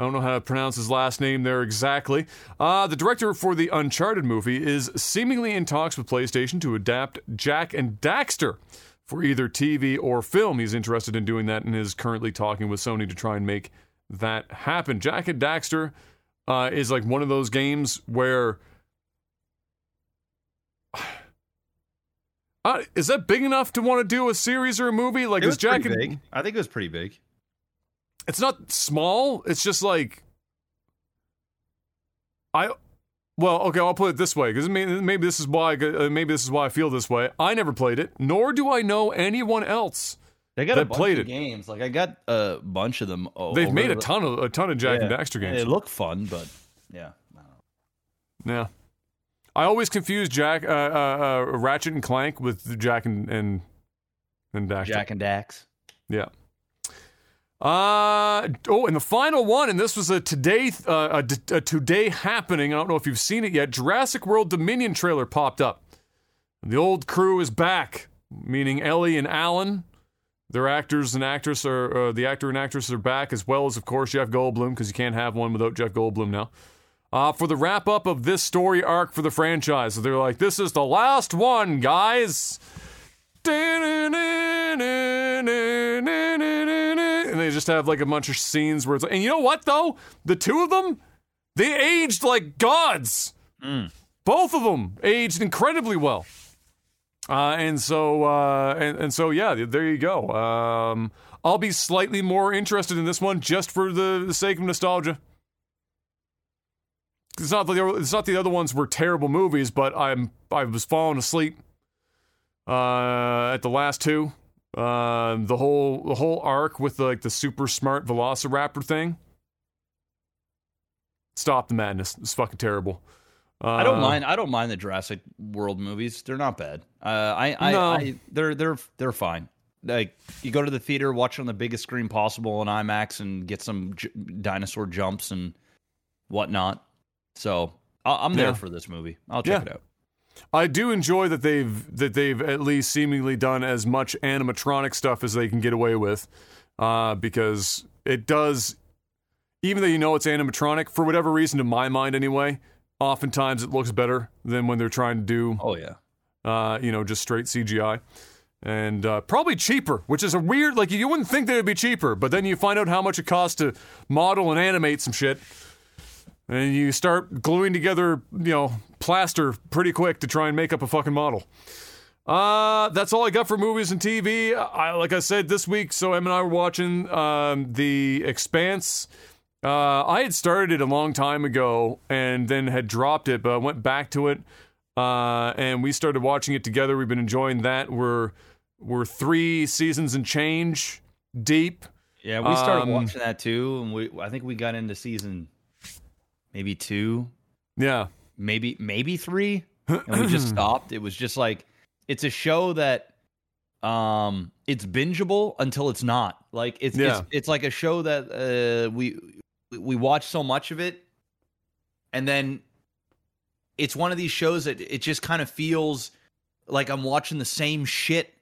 I don't know how to pronounce his last name there exactly. Uh, the director for the Uncharted movie is seemingly in talks with PlayStation to adapt Jak and Daxter for either TV or film. He's interested in doing that and is currently talking with Sony to try and make that happen. Jak and Daxter uh, is like one of those games where. [SIGHS] Uh, is that big enough to want to do a series or a movie? Like, is Jak pretty and big. I think it was pretty big. It's not small. It's just like I. Well, okay, I'll put it this way because maybe, maybe this is why uh, maybe this is why I feel this way. I never played it, nor do I know anyone else. They got That a bunch played of it. games. Like I got a bunch of them. o- They've made a the- ton of a ton of Jak and Yeah. Daxter games. They look fun, but yeah. I don't know. Yeah, I always confuse Jack, uh, uh, uh, Ratchet and Clank with Jak and and, and Daxter. Jak and Dax. Yeah. Uh oh, and the final one, and this was a today uh, a, a today happening. I don't know if you've seen it yet. Jurassic World Dominion trailer popped up. The old crew is back, meaning Ellie and Alan. Their actors and actress are uh, the actor and actress are back, as well as of course Jeff Goldblum, because you can't have one without Jeff Goldblum now. Uh, for the wrap up of this story arc for the franchise, they're like, "This is the last one, guys." And they just have like a bunch of scenes where it's like, and you know what though? The two of them, they aged like gods. Both of them aged incredibly well. Uh, and so uh, and, and so yeah, there you go. Um, I'll be slightly more interested in this one just for the, the sake of nostalgia. It's not the it's not the other ones were terrible movies, but I'm I was falling asleep uh, at the last two. Uh, the whole the whole arc with like the super smart Velociraptor thing. Stop the madness. It's fucking terrible. Uh, I don't mind. I don't mind the Jurassic World movies. They're not bad. Uh, I, I, No. I, they're they're they're fine. Like you go to the theater, watch it on the biggest screen possible on IMAX, and get some j- dinosaur jumps and whatnot. So I- I'm there Yeah. for this movie. I'll check Yeah. it out. I do enjoy that they've that they've at least seemingly done as much animatronic stuff as they can get away with, uh, because it does. Even though you know it's animatronic, for whatever reason, to my mind anyway, oftentimes it looks better than when they're trying to do Oh yeah. uh, you know, just straight CGI. And uh, probably cheaper, which is a weird, like, you wouldn't think that it'd be cheaper, but then you find out how much it costs to model and animate some shit. And you start gluing together, you know, plaster pretty quick to try and make up a fucking model. Uh, that's all I got for movies and TV. I, like I said, this week, so Em and I were watching um, The Expanse. Uh, I had started it a long time ago and then had dropped it, but I went back to it uh, and we started watching it together. We've been enjoying that. We're we're three seasons and change deep. Yeah, we started Um, watching that too, and we I think we got into season maybe two, Yeah, maybe maybe three, and we just [CLEARS THROAT] stopped. It was just like it's a show that um it's bingeable until it's not. Like it's Yeah. it's, it's like a show that uh we we watch so much of it and then it's one of these shows that it just kind of feels like I'm watching the same shit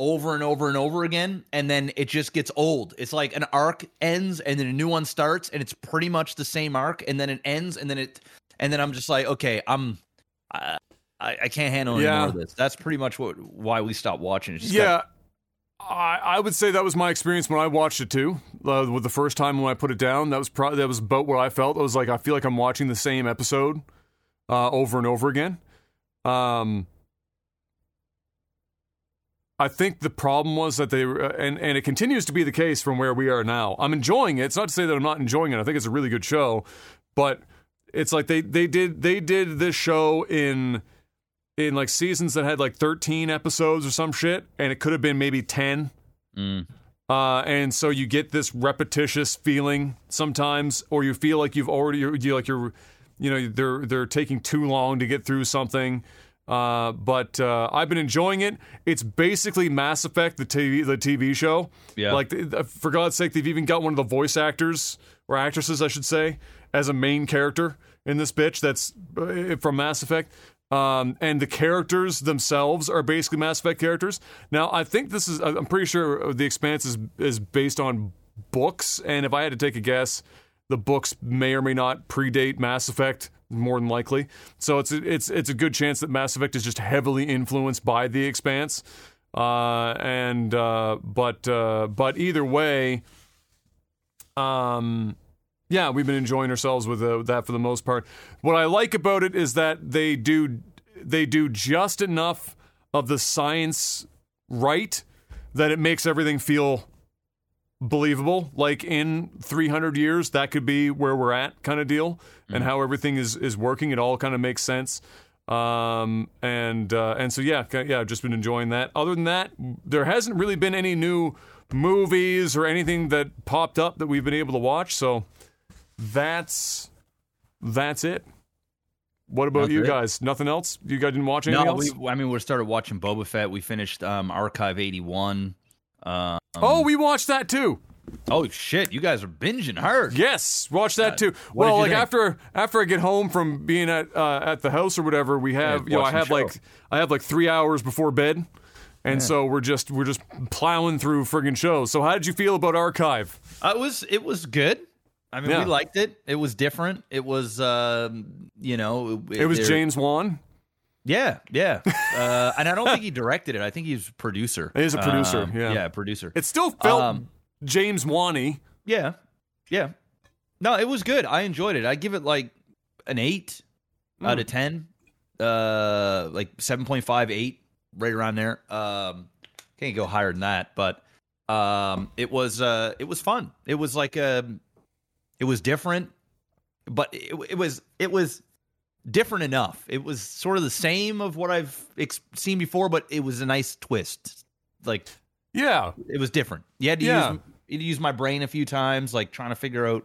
over and over and over again and then it just gets old. It's like an arc ends and then a new one starts and it's pretty much the same arc and then it ends and then it and then I'm just like okay, I'm I I, can't handle any Yeah. more of this. That's pretty much what why we stopped watching. It's just yeah. I, I would say that was my experience when I watched it too. Uh, with the first time when I put it down, that was probably that was about where I felt. I was like, I feel like I'm watching the same episode uh, over and over again. Um, I think the problem was that they were, and and it continues to be the case from where we are now. I'm enjoying it. It's not to say that I'm not enjoying it. I think it's a really good show, but it's like they they did they did this show in in like seasons that had like 13 episodes or some shit, and it could have been maybe 10. Mm. Uh, and so you get this repetitious feeling sometimes, or you feel like you've already you like you're, you know, they're they're taking too long to get through something. Uh, but uh, I've been enjoying it. It's basically Mass Effect, the TV the TV show. Yeah. Like for God's sake, they've even got one of the voice actors or actresses, I should say, as a main character in this bitch. That's uh, from Mass Effect. Um, and the characters themselves are basically Mass Effect characters. Now, I think this is, I'm pretty sure The Expanse is, is based on books. And if I had to take a guess, the books may or may not predate Mass Effect more than likely. So it's it's it's a good chance that Mass Effect is just heavily influenced by The Expanse. Uh, and uh, but uh, but either way, um, yeah, we've been enjoying ourselves with uh, that for the most part. What I like about it is that they do they do just enough of the science right that it makes everything feel believable. Like in 300 years, that could be where we're at, kind of deal, and how everything is is working. It all kind of makes sense. Um and uh, and so yeah yeah I've just been enjoying that. Other than that, there hasn't really been any new movies or anything that popped up that we've been able to watch. So that's that's it. What about That's you it? guys? Nothing else? You guys didn't watch anything No, else? we, I mean, we started watching Boba Fett. We finished um, Archive 81. Um, oh, we watched that too. oh, shit. You guys are binging hard. Yes, watch that too. what well, like think? after after I get home from being at uh, at the house or whatever, we have you know I have like. I have like three hours before bed, and so we're just we're just plowing through friggin' shows. So how did you feel about Archive? Uh, it was it was good. I mean, Yeah. we liked it. It was different. It was, um, you know, It was James Wan. Yeah, yeah. [LAUGHS] uh, and I don't think he directed it. I think he's a producer. He's a producer, Um, yeah. yeah, producer. It still felt Um, James Wan-y. Yeah, yeah. No, it was good. I enjoyed it. I give it like an eight out Hmm. of ten. Uh, like seven point five, eight, right around there. Um, can't go higher than that, but um, it was uh, it was fun. It was like um, it was different, but it, it was it was different enough. It was sort of the same of what I've ex- seen before, but it was a nice twist. Like Yeah, it was different. You had to Yeah. use you had to use my brain a few times, like trying to figure out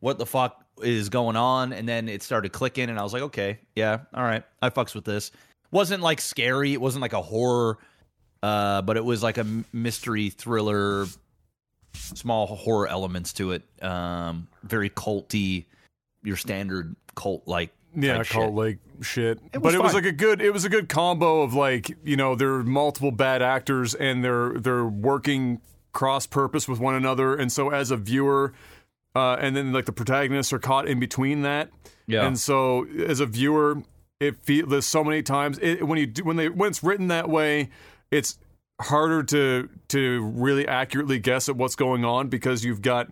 what the fuck is going on, and then it started clicking, and I was like, okay, yeah, all right, I fucks with this. wasn't like scary. It wasn't like a horror, uh, but it was like a mystery thriller, small horror elements to it. Um, very culty, your standard cult like. yeah, cult like shit. It but it was like a good. It was a good combo of like you know there are multiple bad actors and they're they're working cross purpose with one another, and so as a viewer, uh, and then like the protagonists are caught in between that. Yeah. And so as a viewer, it feels so many times it, when you do, when they when it's written that way, it's harder to to really accurately guess at what's going on because you've got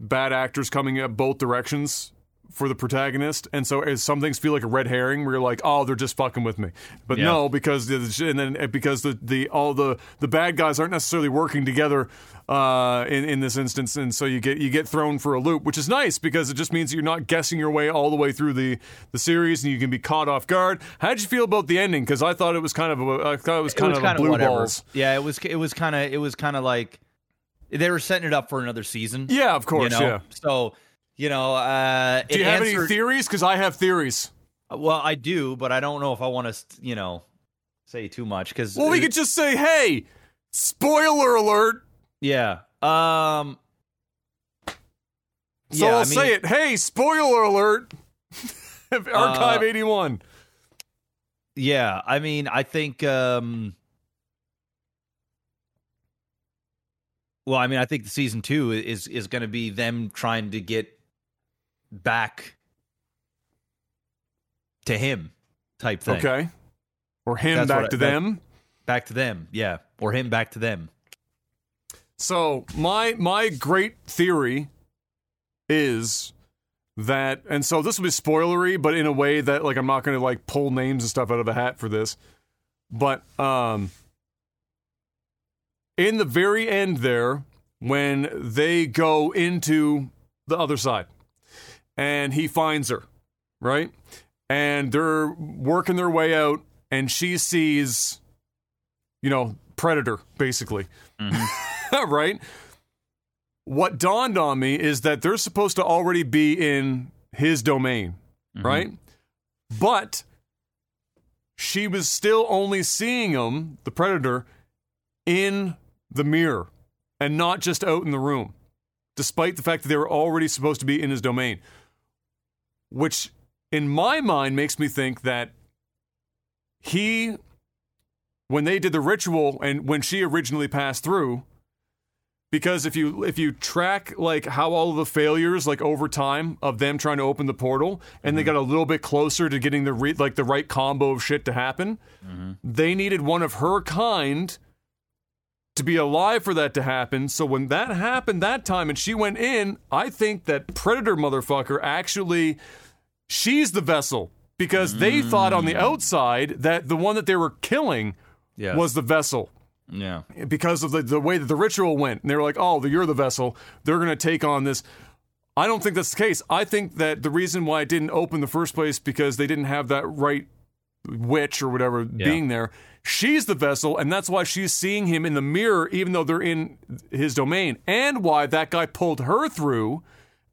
bad actors coming at both directions for the protagonist, and so as some things feel like a red herring, where you're like, oh, they're just fucking with me, but Yeah. no, because and then because the the all the the bad guys aren't necessarily working together uh, in in this instance, and so you get you get thrown for a loop, which is nice because it just means you're not guessing your way all the way through the the series, and you can be caught off guard. How did you feel about the ending? Because I thought it was kind of a, I thought it was It kind was of kinda blue whatever. balls. Yeah, it was. It was kind of. It was kind of like they were setting it up for another season. Yeah, of course. you know? Yeah. So you know, uh, Do you have any theories? Because I have theories. well, I do, but I don't know if I want to, you know, say too much because. Well, we could just say, hey, spoiler alert. Yeah. Um. So yeah, I'll I mean- say it. Hey, spoiler alert. [LAUGHS] Archive Uh, 81. Yeah, I mean, I think. um Well, I mean, I think the season two is is going to be them trying to get back to him, type thing. Okay. Or him That's back to I- them. back to them, yeah, or him back to them. So my my great theory is that and so this will be spoilery but in a way that like i'm not going to like pull names and stuff out of the hat for this but um in the very end there when they go into the other side and he finds her right? And they're working their way out and she sees you know predator basically [LAUGHS] right what dawned on me is that they're supposed to already be in his domain, mm-hmm. right? But she was still only seeing him, the predator, in the mirror and not just out in the room, despite the fact that they were already supposed to be in his domain. Which, in my mind, makes me think that he, when they did the ritual and when she originally passed through, because if you if you track like how all of the failures like over time of them trying to open the portal and they mm-hmm. got a little bit closer to getting the re- like the right combo of shit to happen mm-hmm. they needed one of her kind to be alive for that to happen. So when that happened that time and she went in i think that predator motherfucker actually she's the vessel. Because they thought on the mm. outside that the one that they were killing Yeah. was the vessel yeah. because of the, the way that the ritual went. And they were like, oh, you're the vessel. They're going to take on this. I don't think that's the case. I think that the reason why it didn't open in the first place because they didn't have that right witch or whatever being there. She's the vessel, and that's why she's seeing him in the mirror, even though they're in his domain, and why that guy pulled her through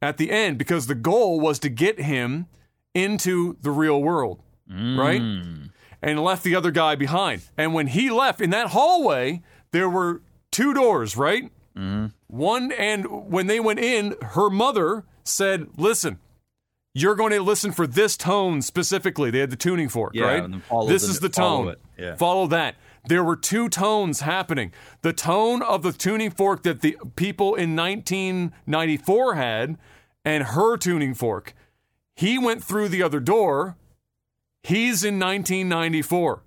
at the end because the goal was to get him into the real world, right? Mm. And left the other guy behind. And when he left in that hallway, there were two doors, right? Mm-hmm. One, and when they went in, her mother said, Listen, you're going to listen for this tone specifically. They had the tuning fork, Yeah, right? follow This is the tone. it, yeah. Follow that. There were two tones happening. The tone of the tuning fork that the people in 1994 had, and her tuning fork. He went through the other door. He's in 1994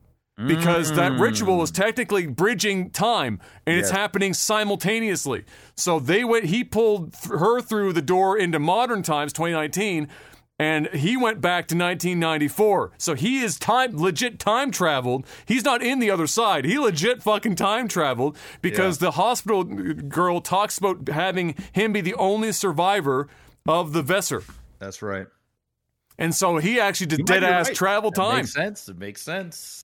because that mm. ritual is technically bridging time and it's happening simultaneously. So they went he pulled th- her through the door into modern times 2019 and he went back to 1994. So he is time legit time traveled. He's not in the other side. He legit fucking time traveled because the hospital girl talks about having him be the only survivor of the Visser. That's right. And so he actually did You dead ass right. travel That time. Makes sense. It makes sense.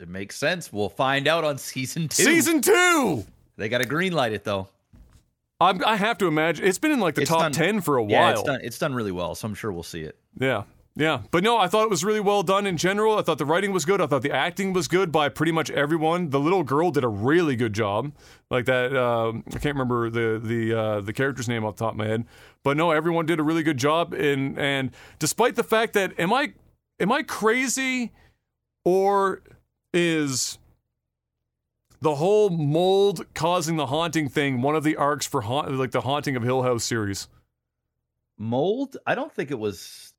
It makes sense. We'll find out on season two. Season two. They got to green light it though. I'm, I have to imagine it's been in like the It's top done- ten for a Yeah, while. it's done. It's done really well. So I'm sure we'll see it. Yeah, yeah. But no, I thought it was really well done in general. I thought the writing was good. I thought the acting was good by pretty much everyone. The little girl did a really good job. Like that, um, I can't remember the the uh, the character's name off the top of my head. But no, everyone did a really good job. And and despite the fact that am I am I crazy or is the whole mold causing the haunting thing one of the arcs for haunt, like the haunting of Hill House series? Mold? I don't think it was.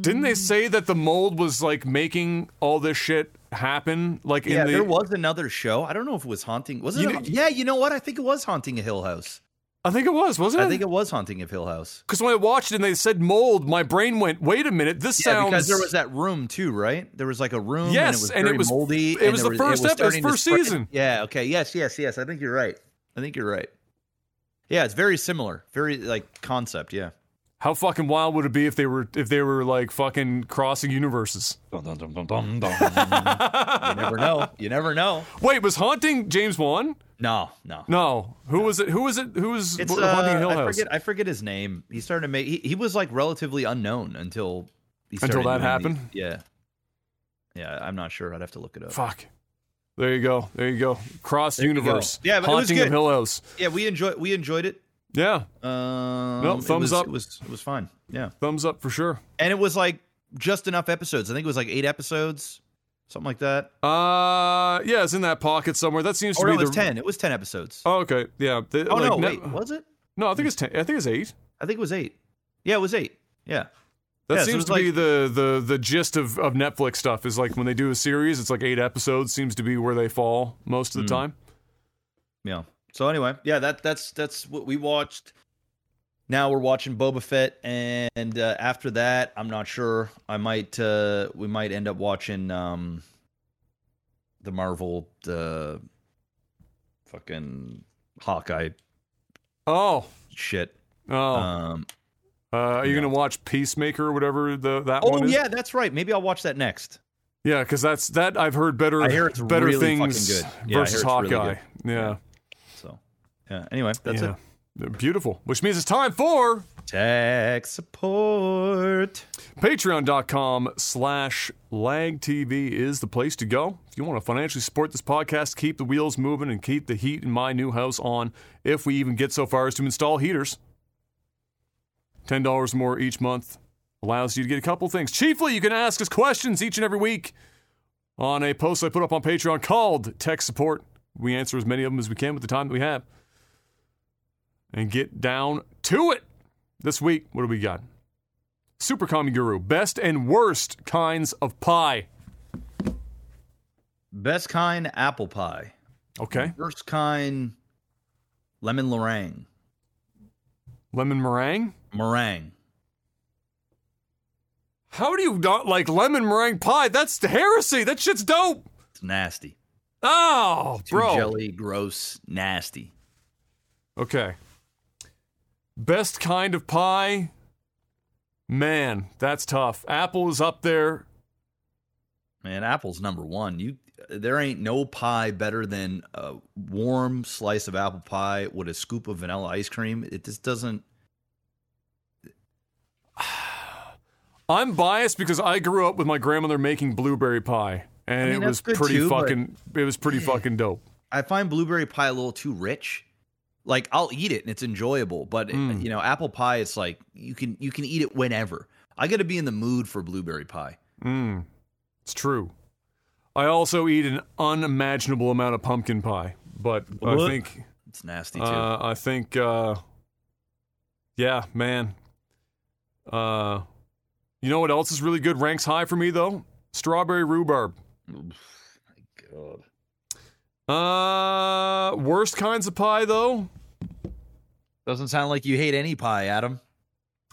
Didn't they say that the mold was like making all this shit happen? Like in Yeah, the there was another show. I don't know if it was haunting. Was it? You a- yeah, you know what? I think it was haunting a Hill House. I think it was, wasn't it? I think it was haunting of Hill House. because when I watched it and they said mold, my brain went, "Wait a minute, this Yeah, sounds." because there was that room too, right? There was like a room. Yes, and it was and it was- moldy. it and was the was to first season. Yeah. Okay. Yes. Yes. Yes. I think you're right. I think you're right. Yeah, it's very similar. Very like concept. Yeah. How fucking wild would it be if they were if they were like fucking crossing universes? Dun, dun, dun, dun, dun, dun. you never know. You never know. Wait, was haunting James Wan? No. No. No, who was it? Who was it? Who was It's w- uh, haunting Hill I House? forget. I forget his name. He started to make. He, he was like relatively unknown until. He Until that happened? these- yeah. Yeah, I'm not sure. I'd have to look it up. Fuck. There you go. There you go. Cross go. universe. Yeah, but it was haunting of good. Hill House. Yeah, we enjoyed. We enjoyed it. Yeah, Um, No, it thumbs was- up. It was it was fine. Yeah, thumbs up for sure. and it was like just enough episodes. I think it was like eight episodes, something like that. Uh, yeah, it's in that pocket somewhere. That seems to Or be it was the ten. It was ten episodes. Oh, okay. Yeah. Oh like, no, ne- wait, was it? No, I think it's ten. I think it's eight. I think it was eight. Yeah, it was eight. Yeah, That Yeah, seems it's to be the, the the gist of, of Netflix stuff. Is like when they do a series, it's like eight episodes. Seems to be where they fall most of the Hmm. time. yeah. So anyway, yeah, that that's that's what we watched. now we're watching Boba Fett, and uh, after that, I'm not sure. I might uh, we might end up watching um, the Marvel the fucking Hawkeye Oh, shit. oh. Um, uh, are you yeah. gonna watch Peacemaker or whatever the that oh one? Oh, yeah, that's right. Maybe I'll watch that next. Yeah, because that's that I've heard better I hear it's better really things good. Yeah, versus really Hawkeye. good. yeah, yeah. Anyway, that's yeah. it. Beautiful. Which means it's time for Tech support. patreon.com slash lag TV is the place to go. If you want to financially support this podcast, keep the wheels moving and keep the heat in my new house on, if we even get so far as to install heaters. $10 more each month allows you to get a couple things. Chiefly, you can ask us questions each and every week on a post I put up on Patreon called Tech Support. We answer as many of them as we can with the time that we have. And get down to it. This week, what do we got? Super Commie Guru, best and worst kinds of pie. Best kind apple pie. Okay. Worst kind lemon meringue. Lemon meringue? Meringue. How do you not like lemon meringue pie? That's heresy. That shit's dope. It's nasty. Oh, Too bro. jelly, gross, nasty. Okay. Best kind of pie? Man, that's tough. Apple is up there. Man, apple's number one. You there ain't no pie better than a warm slice of apple pie with a scoop of vanilla ice cream. It just doesn't. [SIGHS] I'm biased because I grew up with my grandmother making blueberry pie, and I mean, it was pretty too, fucking. It was pretty [CLEARS THROAT] fucking dope. I find blueberry pie a little too rich. Like I'll eat it and it's enjoyable, but Mm. you know, apple pie it's like you can you can eat it whenever. I got to be in the mood for blueberry pie. Mm, it's true. I also eat an unimaginable amount of pumpkin pie, but I think It's nasty too. uh, I think uh, yeah, man. Uh, you know what else is really good? Ranks high for me though. Strawberry rhubarb. Oof, my God. Uh, worst kinds of pie though. Doesn't sound like you hate any pie, Adam.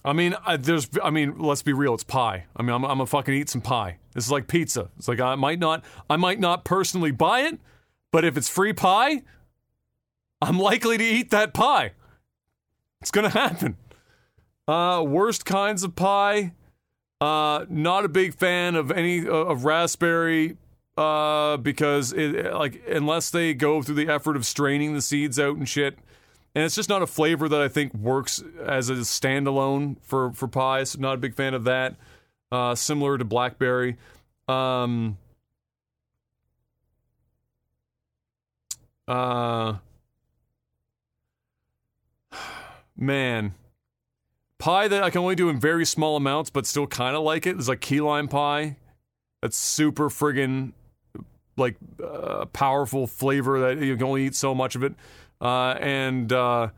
I mean, I, there's. I mean, let's be real. It's pie. I mean, I'm, I'm gonna fucking eat some pie. This is like pizza. It's like I might not. I might not personally buy it, but if it's free pie, I'm likely to eat that pie. It's gonna happen. Uh, worst kinds of pie. Uh, not a big fan of any uh, of raspberry. Uh, because it like unless they go through the effort of straining the seeds out and shit, and it's just not a flavor that I think works as a standalone for for pies. Not a big fan of that. Uh, similar to blackberry. Um, uh, man, pie that I can only do in very small amounts, but still kind of like it. it is like key lime pie. That's super friggin' like uh, powerful flavor that you can only eat so much of it. Uh, and uh,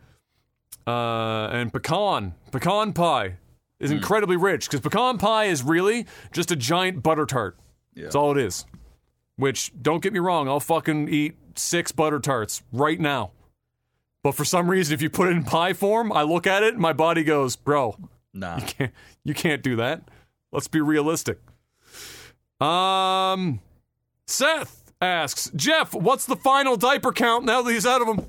uh, and pecan pecan pie is incredibly rich because pecan pie is really just a giant butter tart. That's all it is. Which don't get me wrong, I'll fucking eat six butter tarts right now. But for some reason, if you put it in pie form, I look at it and my body goes, "Bro, Nah. can't, you can't do that. Let's be realistic." Um, Seth asks Jeff, "What's the final diaper count now that he's out of them?"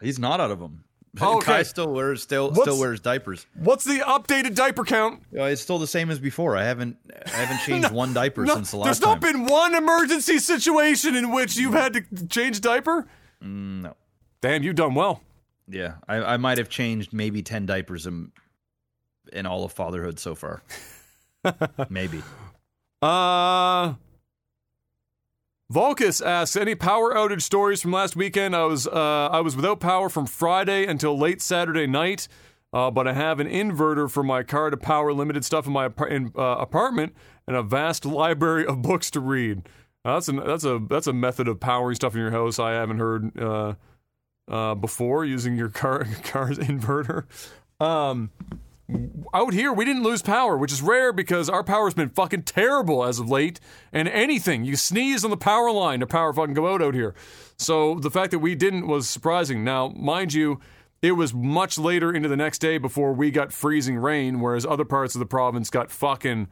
He's not out of them. [LAUGHS] Oh, okay. Kai still wears still What's- still wears diapers. What's the updated diaper count? Uh, it's still the same as before. I haven't I haven't [LAUGHS] changed one diaper No, since the last time. There's not been one emergency situation in which you've had to change diaper. Mm, no. Damn, you've done well. Yeah, I, I might have changed maybe ten diapers in, in all of fatherhood so far. [LAUGHS] maybe. Uh, Volkus asks, any power outage stories from last weekend? I was uh, I was without power from Friday until late Saturday night, uh, but I have an inverter for my car to power limited stuff in my apar- in, uh, apartment and a vast library of books to read. That's a that's a that's a method of powering stuff in your house I haven't heard uh, uh, before using your car [LAUGHS] car's inverter. Um, out here we didn't lose power, which is rare because our power's been fucking terrible as of late. And anything you sneeze on the power line, the power fucking go out out here. So the fact that we didn't was surprising. Now, mind you, it was much later into the next day before we got freezing rain, whereas other parts of the province got fucking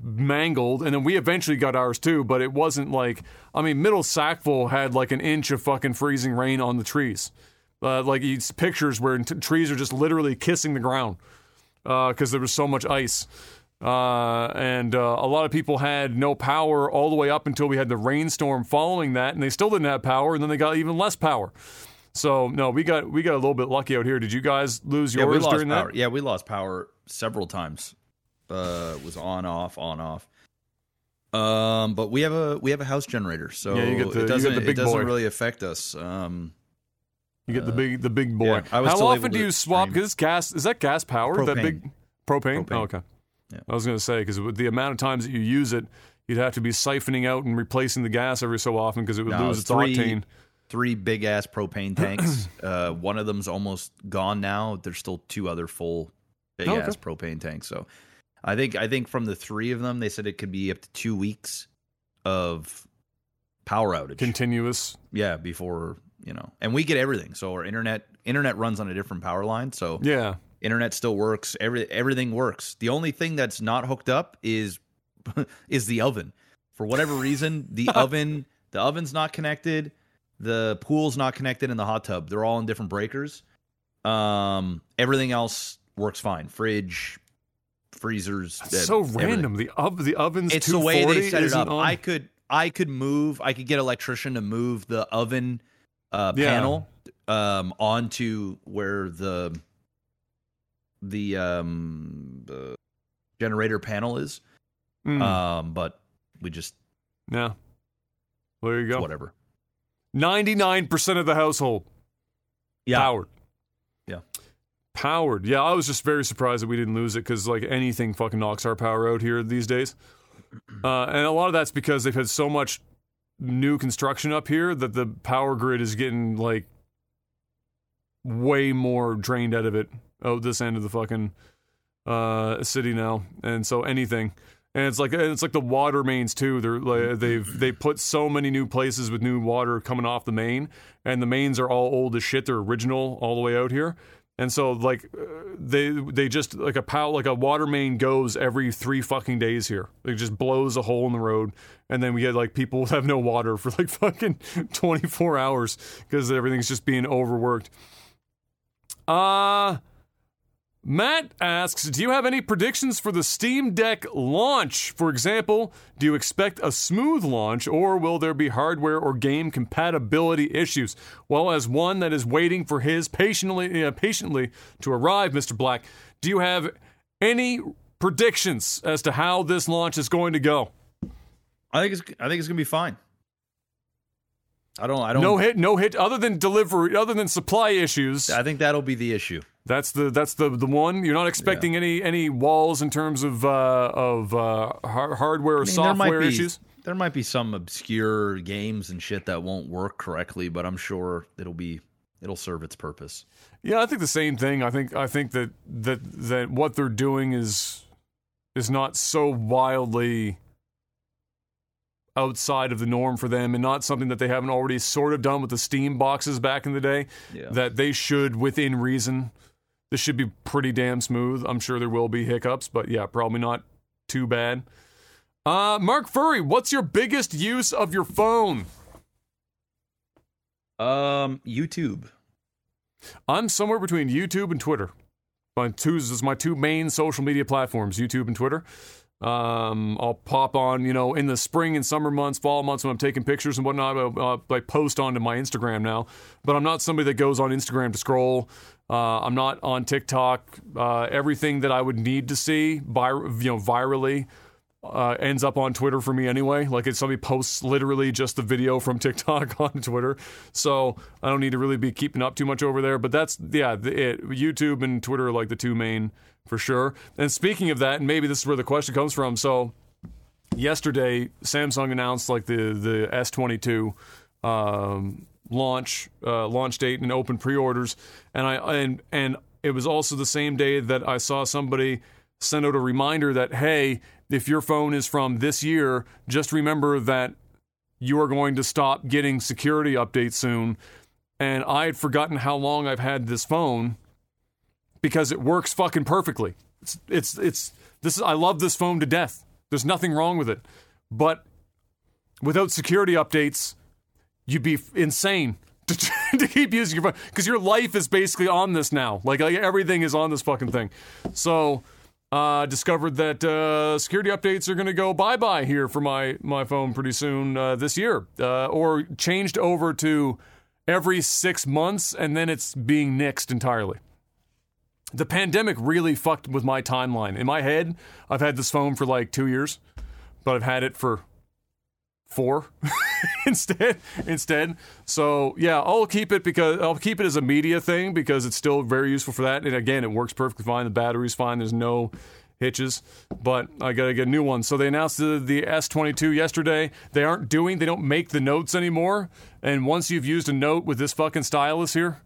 mangled. And then we eventually got ours too, but it wasn't like, I mean, Middle Sackville had like an inch of fucking freezing rain on the trees. Uh, like it's pictures where t- trees are just literally kissing the ground because there was so much ice. Uh, and uh, a lot of people had no power all the way up until we had the rainstorm following that, and they still didn't have power, and then they got even less power. So no, we got we got a little bit lucky out here. Did you guys lose Yeah, we yours lost during power. that? Yeah, we lost power several times. Uh, it was on off on off. Um, but we have a we have a house generator, so Yeah, the- it doesn't the big it doesn't boy. really affect us. Um, You get the big the big boy. yeah, I was How still often able do to you swap? stream. Because gas. Is that gas powered? That Propane. big propane. Propane. Oh, okay. Yeah. I was going to say because with the amount of times that you use it, you'd have to be siphoning out and replacing the gas every so often because it would No, lose it's its three- octane. three big ass propane tanks. [CLEARS THROAT] uh, one of them's almost gone now. There's still two other full big Okay. ass propane tanks. So I think I think from the three of them, they said it could be up to two weeks of power outage. Continuous. yeah, before you know, and we get everything. So our internet internet runs on a different power line. So Yeah. internet still works. Every everything works. The only thing that's not hooked up is [LAUGHS] is the oven. For whatever reason, the [LAUGHS] oven the oven's not connected, the pool's not connected, and the hot tub. They're all in different breakers. Um, everything else works fine. Fridge, freezers. That's uh, so everything. random. The ov- the oven's It's the way they set it up. on- I could I could move. I could get electrician to move the oven uh, Yeah. panel um, onto where the the um the generator panel is. Mm, Um, but we just yeah. Well, there you go. whatever. Ninety nine percent of the household Yeah, powered. Yeah. Powered. Yeah, I was just very surprised that we didn't lose it because like anything fucking knocks our power out here these days. [CLEARS THROAT] Uh, and a lot of that's because they've had so much new construction up here that the power grid is getting like way more drained out of it out this end of the fucking uh, city now. And so anything. And it's like it's like the water mains too. They're like, they've they put so many new places with new water coming off the main, and the mains are all old as shit. They're original all the way out here, and so like uh, they they just like a pow like a water main goes every three fucking days here. It just blows a hole in the road, and then we get like people [LAUGHS] have no water for like fucking [LAUGHS] twenty four hours because everything's just being overworked. Uh Matt asks, do you have any predictions for the Steam Deck launch? For example, do you expect a smooth launch or will there be hardware or game compatibility issues? Well, as one that is waiting for his patiently uh, patiently to arrive, Mr. Black, do you have any predictions as to how this launch is going to go? I think it's I think it's gonna be fine. I don't I don't No hit, no hit other than delivery, other than supply issues. I think that'll be the issue. That's the that's the the one. You're not expecting any any walls in terms of uh, of uh, har- hardware or I mean, software be, issues. There might be some obscure games and shit that won't work correctly, but I'm sure it'll be it'll serve its purpose. Yeah, I think the same thing. I think I think that that that what they're doing is is not so wildly outside of the norm for them and not something that they haven't already sort of done with the Steam boxes back in the day. Yeah. That they should within reason this should be pretty damn smooth. I'm sure there will be hiccups, but yeah, probably not too bad. Uh Mark Furry, what's your biggest use of your phone? Um, YouTube. I'm somewhere between YouTube and Twitter. My two is my two main social media platforms, YouTube and Twitter. Um, I'll pop on, you know, in the spring and summer months, fall months when I'm taking pictures and whatnot. I'll, uh, I post onto my Instagram now, but I'm not somebody that goes on Instagram to scroll. Uh, I'm not on TikTok. Uh, everything that I would need to see, you know, virally, uh, ends up on Twitter for me anyway. Like if somebody posts literally just the video from TikTok [LAUGHS] on Twitter, so I don't need to really be keeping up too much over there. But that's yeah, it, YouTube and Twitter are like the two main for sure. And speaking of that, and maybe this is where the question comes from. So yesterday, Samsung announced like the the S22 um, launch uh, launch date and open pre-orders, and I and and it was also the same day that I saw somebody send out a reminder that hey, if your phone is from this year, just remember that you are going to stop getting security updates soon. and I had forgotten how long I've had this phone because it works fucking perfectly. It's it's it's this is I love this phone to death. There's nothing wrong with it. But without security updates, you'd be insane [LAUGHS] to, to keep using your phone because your life is basically on this now. Like, like everything is on this fucking thing. So uh, discovered that uh, security updates are going to go bye bye here for my my phone pretty soon uh, this year, uh, or changed over to every six months, and then it's being nixed entirely. The pandemic really fucked with my timeline. In my head, I've had this phone for like two years, but I've had it for four [LAUGHS] instead instead. So yeah i'll keep it because i'll keep it as a media thing because it's still very useful for that. And again it works perfectly fine. The battery's fine. There's no hitches but i gotta get a new one. So they announced the, the s22 yesterday. They aren't doing they don't make the notes anymore. And once you've used a note with this fucking stylus here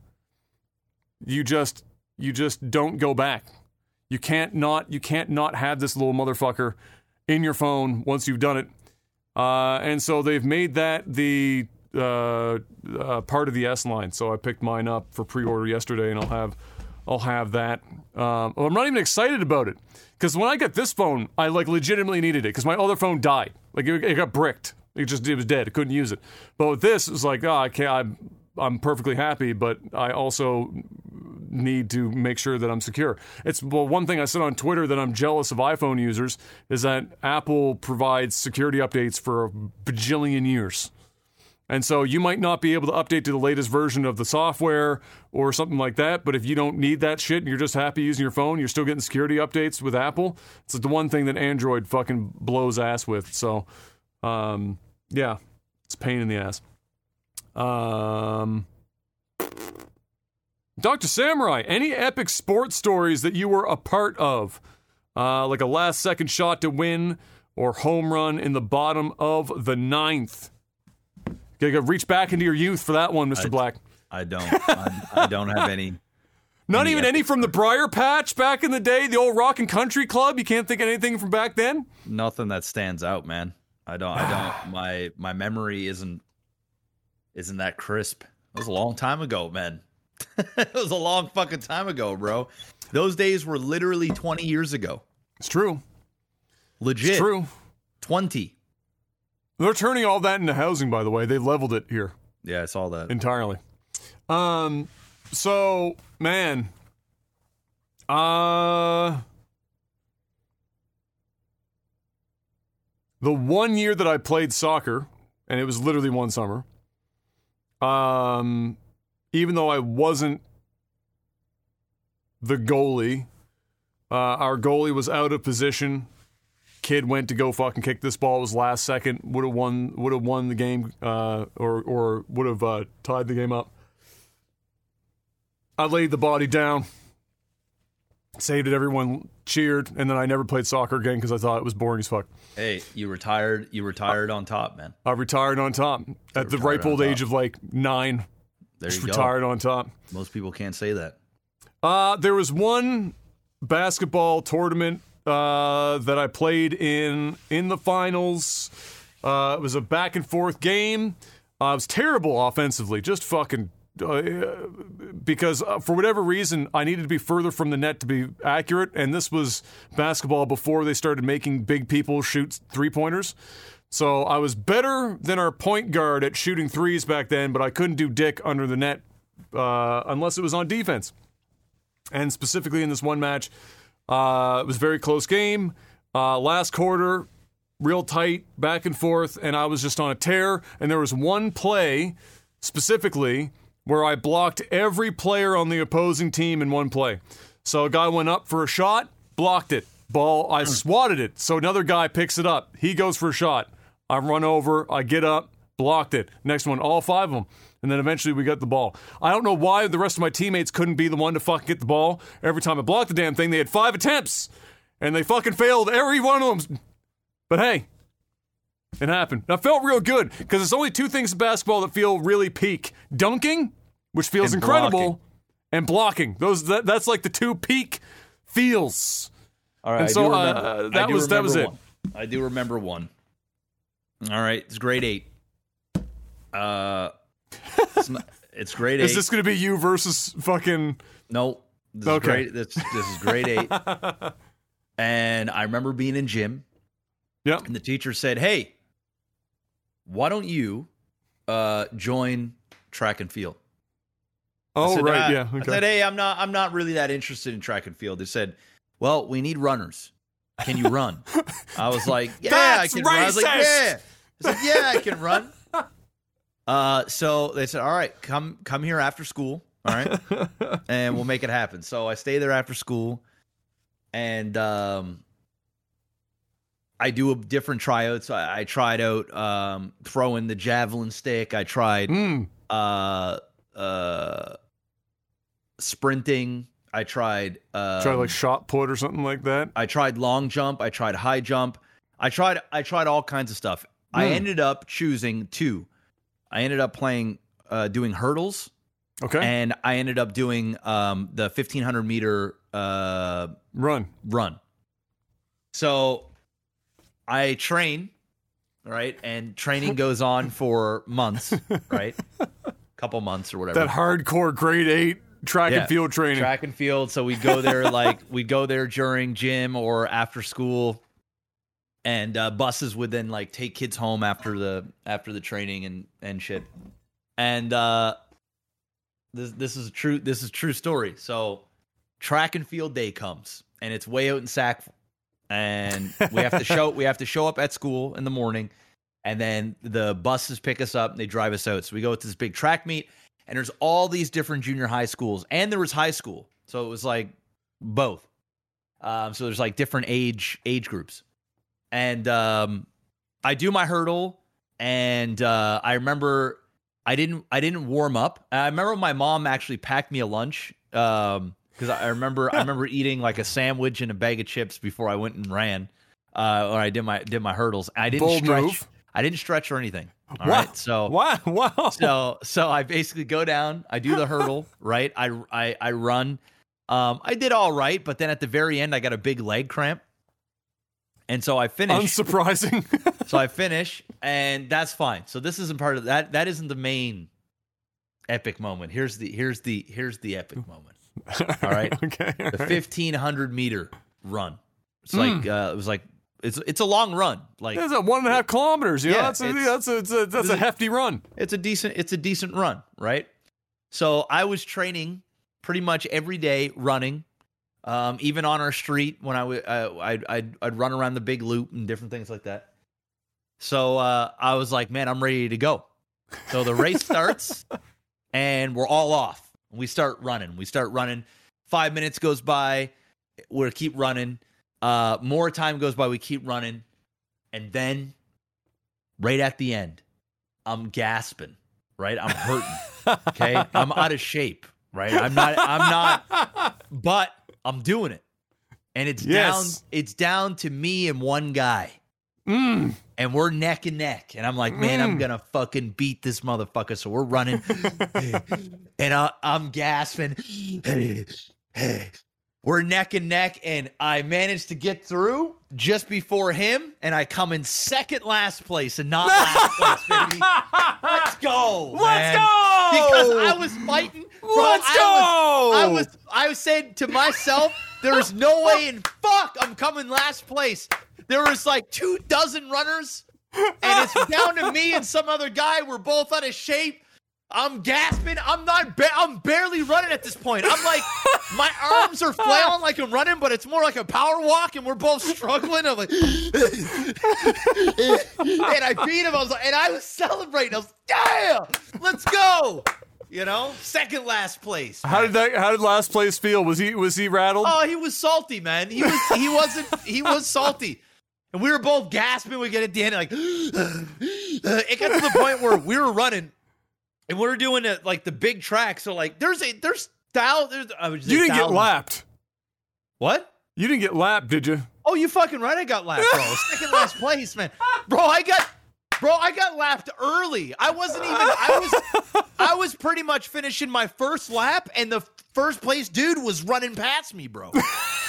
you just you just don't go back. You can't not you can't not have this little motherfucker in your phone once you've done it uh, and so they've made that the uh, uh, part of the S line. So I picked mine up for pre-order yesterday, and I'll have I'll have that. Um, I'm not even excited about it because when I got this phone, I like legitimately needed it because my other phone died. Like it, it, got bricked. It just it was dead. I couldn't use it. But with this, it was like, oh, I can't. I'm I'm perfectly happy, but I also need to make sure that I'm secure. It's well, one thing I said on Twitter that I'm jealous of iPhone users is that Apple provides security updates for a bajillion years. And so you might not be able to update to the latest version of the software or something like that, but if you don't need that shit and you're just happy using your phone, you're still getting security updates with Apple. It's the one thing that Android fucking blows ass with. So, um, yeah, it's pain in the ass. Um, Dr. Samurai, any epic sports stories that you were a part of? Uh, like a last second shot to win or home run in the bottom of the ninth? Gotta reach back into your youth for that one, Mr. I, Black. I don't. I, I don't have any. [LAUGHS] Not any even any from the Briar Patch back in the day, the old Rock and Country Club. You can't think of anything from back then. Nothing that stands out, man. I don't. I don't. [SIGHS] my my memory isn't isn't that crisp. It was a long time ago, man. [LAUGHS] it was a long fucking time ago, bro. Those days were literally 20 years ago. It's true. Legit. It's true. 20. They're turning all that into housing, by the way. They leveled it here. Yeah, I saw that. Entirely. Um, so, man. Uh. The one year that I played soccer, and it was literally one summer, um, even though I wasn't the goalie, uh, our goalie was out of position. Kid went to go fucking kick this ball. It was last second. Would have won. Would have won the game, uh, or or would have uh, tied the game up. I laid the body down, saved it. Everyone cheered, and then I never played soccer again because I thought it was boring as fuck. Hey, you retired. You retired on top, man. I retired on top at the ripe old age of like nine. There you Just go. retired on top. Most people can't say that. Uh, there was one basketball tournament uh, that I played in in the finals. Uh, it was a back and forth game. Uh, it was terrible offensively, just fucking. Uh, because uh, for whatever reason, I needed to be further from the net to be accurate, and this was basketball before they started making big people shoot three pointers. So I was better than our point guard at shooting threes back then, but I couldn't do dick under the net uh, unless it was on defense. And specifically in this one match, uh, it was a very close game. Uh, last quarter, real tight, back and forth, and I was just on a tear. And there was one play specifically where I blocked every player on the opposing team in one play. So a guy went up for a shot, blocked it. Ball, I hmm. swatted it. So another guy picks it up. He goes for a shot. I run over, I get up, blocked it. Next one, all five of them. And then eventually we got the ball. I don't know why the rest of my teammates couldn't be the one to fucking get the ball. Every time I blocked the damn thing, they had five attempts. And they fucking failed every one of them. But hey, it happened. I felt real good because there's only two things in basketball that feel really peak dunking, which feels And incredible, blocking. and blocking. Those that, That's like the two peak feels. All right. And I so, do uh, remember, that I do was- that was remember one. I do remember one. All right. It's grade eight. Uh, it's not, [LAUGHS] It's grade eight. Is this going to be you versus fucking? no, this Okay. is grade. This, this is grade eight. [LAUGHS] and I remember being in gym, Yep. and the teacher said, "Hey, why don't you uh, join track and field?" Oh said, right, "Uh," yeah. I said, "Hey, I'm not. I'm not really that interested in track and field." They said, "Well, we need runners. Can you run?" I was like, [LAUGHS] "Yeah, That's I can run." I was like, "Yeah." I said, "Yeah, I can run." Uh, so they said, "All right, come come here after school, all right, [LAUGHS] and we'll make it happen." So I stay there after school, and um, I do a different tryouts. I, I tried out um, throwing the javelin stick. I tried Mm. uh uh sprinting i tried uh Try like shot put or something like that. i tried long jump i tried high jump i tried i tried all kinds of stuff i Hmm. ended up choosing two i ended up playing uh doing hurdles Okay. and i ended up doing um the 1500 meter uh Run. run so i train right and training goes on for months [LAUGHS] right couple months or whatever That hardcore grade eight track Yeah. and field training. track and field. So we'd go there [LAUGHS] like we'd go there during gym or after school, and uh, buses would then like take kids home after the after the training and and shit. And uh, this this is a true this is a true story. So track and field day comes, and it's way out in Sackville, and [LAUGHS] we have to show we have to show up at school in the morning. And then the buses pick us up and they drive us out. So we go to this big track meet and there's all these different junior high schools and there was high school so it was like both um, so there's like different age age groups and um, i do my hurdle and uh, i remember i didn't i didn't warm up i remember my mom actually packed me a lunch um because I remember I remember eating like a sandwich and a bag of chips before I went and ran, uh, or I did my did my hurdles. I didn't Bold stretch. move. I didn't stretch or anything. All Wow. right, so Wow. Wow. so so I basically go down, I do the hurdle, [LAUGHS] right? I I I run. Um I did all right, but then at the very end I got a big leg cramp. And so I finish. Unsurprising. [LAUGHS] so I finish and that's fine. So this isn't part of that that isn't the main epic moment. Here's the here's the here's the epic moment. All right. [LAUGHS] okay. all The right. 1500 meter run. It's like uh it was like it's it's a long run. Like That's a one and a half kilometers. You know, Yeah, that's a, it's- that's a, that's a, that's a hefty run. it's a decent it's a decent run right so i was training pretty much every day running um, even on our street when I would I'd, I'd I'd run around the big loop and different things like that so uh, i was like man i'm ready to go so the race starts [LAUGHS] and we're all off we start running we start running five minutes goes by we keep running uh, more time goes by we keep running and then right at the end I'm gasping, right? I'm hurting. Okay. [LAUGHS] I'm out of shape, right? I'm not, I'm not, but I'm doing it. And it's Yes. down, it's down to me and one guy. Mm. And we're neck and neck. And I'm like, man, I'm Mm. gonna fucking beat this motherfucker. So we're running. [LAUGHS] and I, I'm gasping. We're neck and neck, and I managed to get through just before him, and I come in second last place and not last [LAUGHS] place, baby. Let's go. Let's man. go. Because I was fighting. Bro, Let's I go. Was, I was I was saying to myself, there is no way in fuck I'm coming last place. There was like two dozen runners, and it's down to me and some other guy. We're both out of shape. I'm gasping. I'm not. Ba- I'm barely running at this point. I'm like, my arms are flailing like I'm running, but it's more like a power walk, and we're both struggling. I'm like, [LAUGHS] and I beat him. I was like, and I was celebrating. I was, like, yeah, let's go. You know, second last place. How did that? How did last place feel? Was he was he rattled? Oh, he was salty, man. He was. He wasn't. He was salty, and we were both gasping. We get at the end, like [GASPS] it got to the point where we were running, and we were doing it like the big track. So like, there's a there's thou. There's I was you didn't get lapped. What? You didn't get lapped, did you? Oh, you fucking right. I got lapped, bro. [LAUGHS] Second last place, man. Bro, I got. Bro, I got lapped early. I wasn't even. I was. I was pretty much finishing my first lap, and the first place dude was running past me, bro.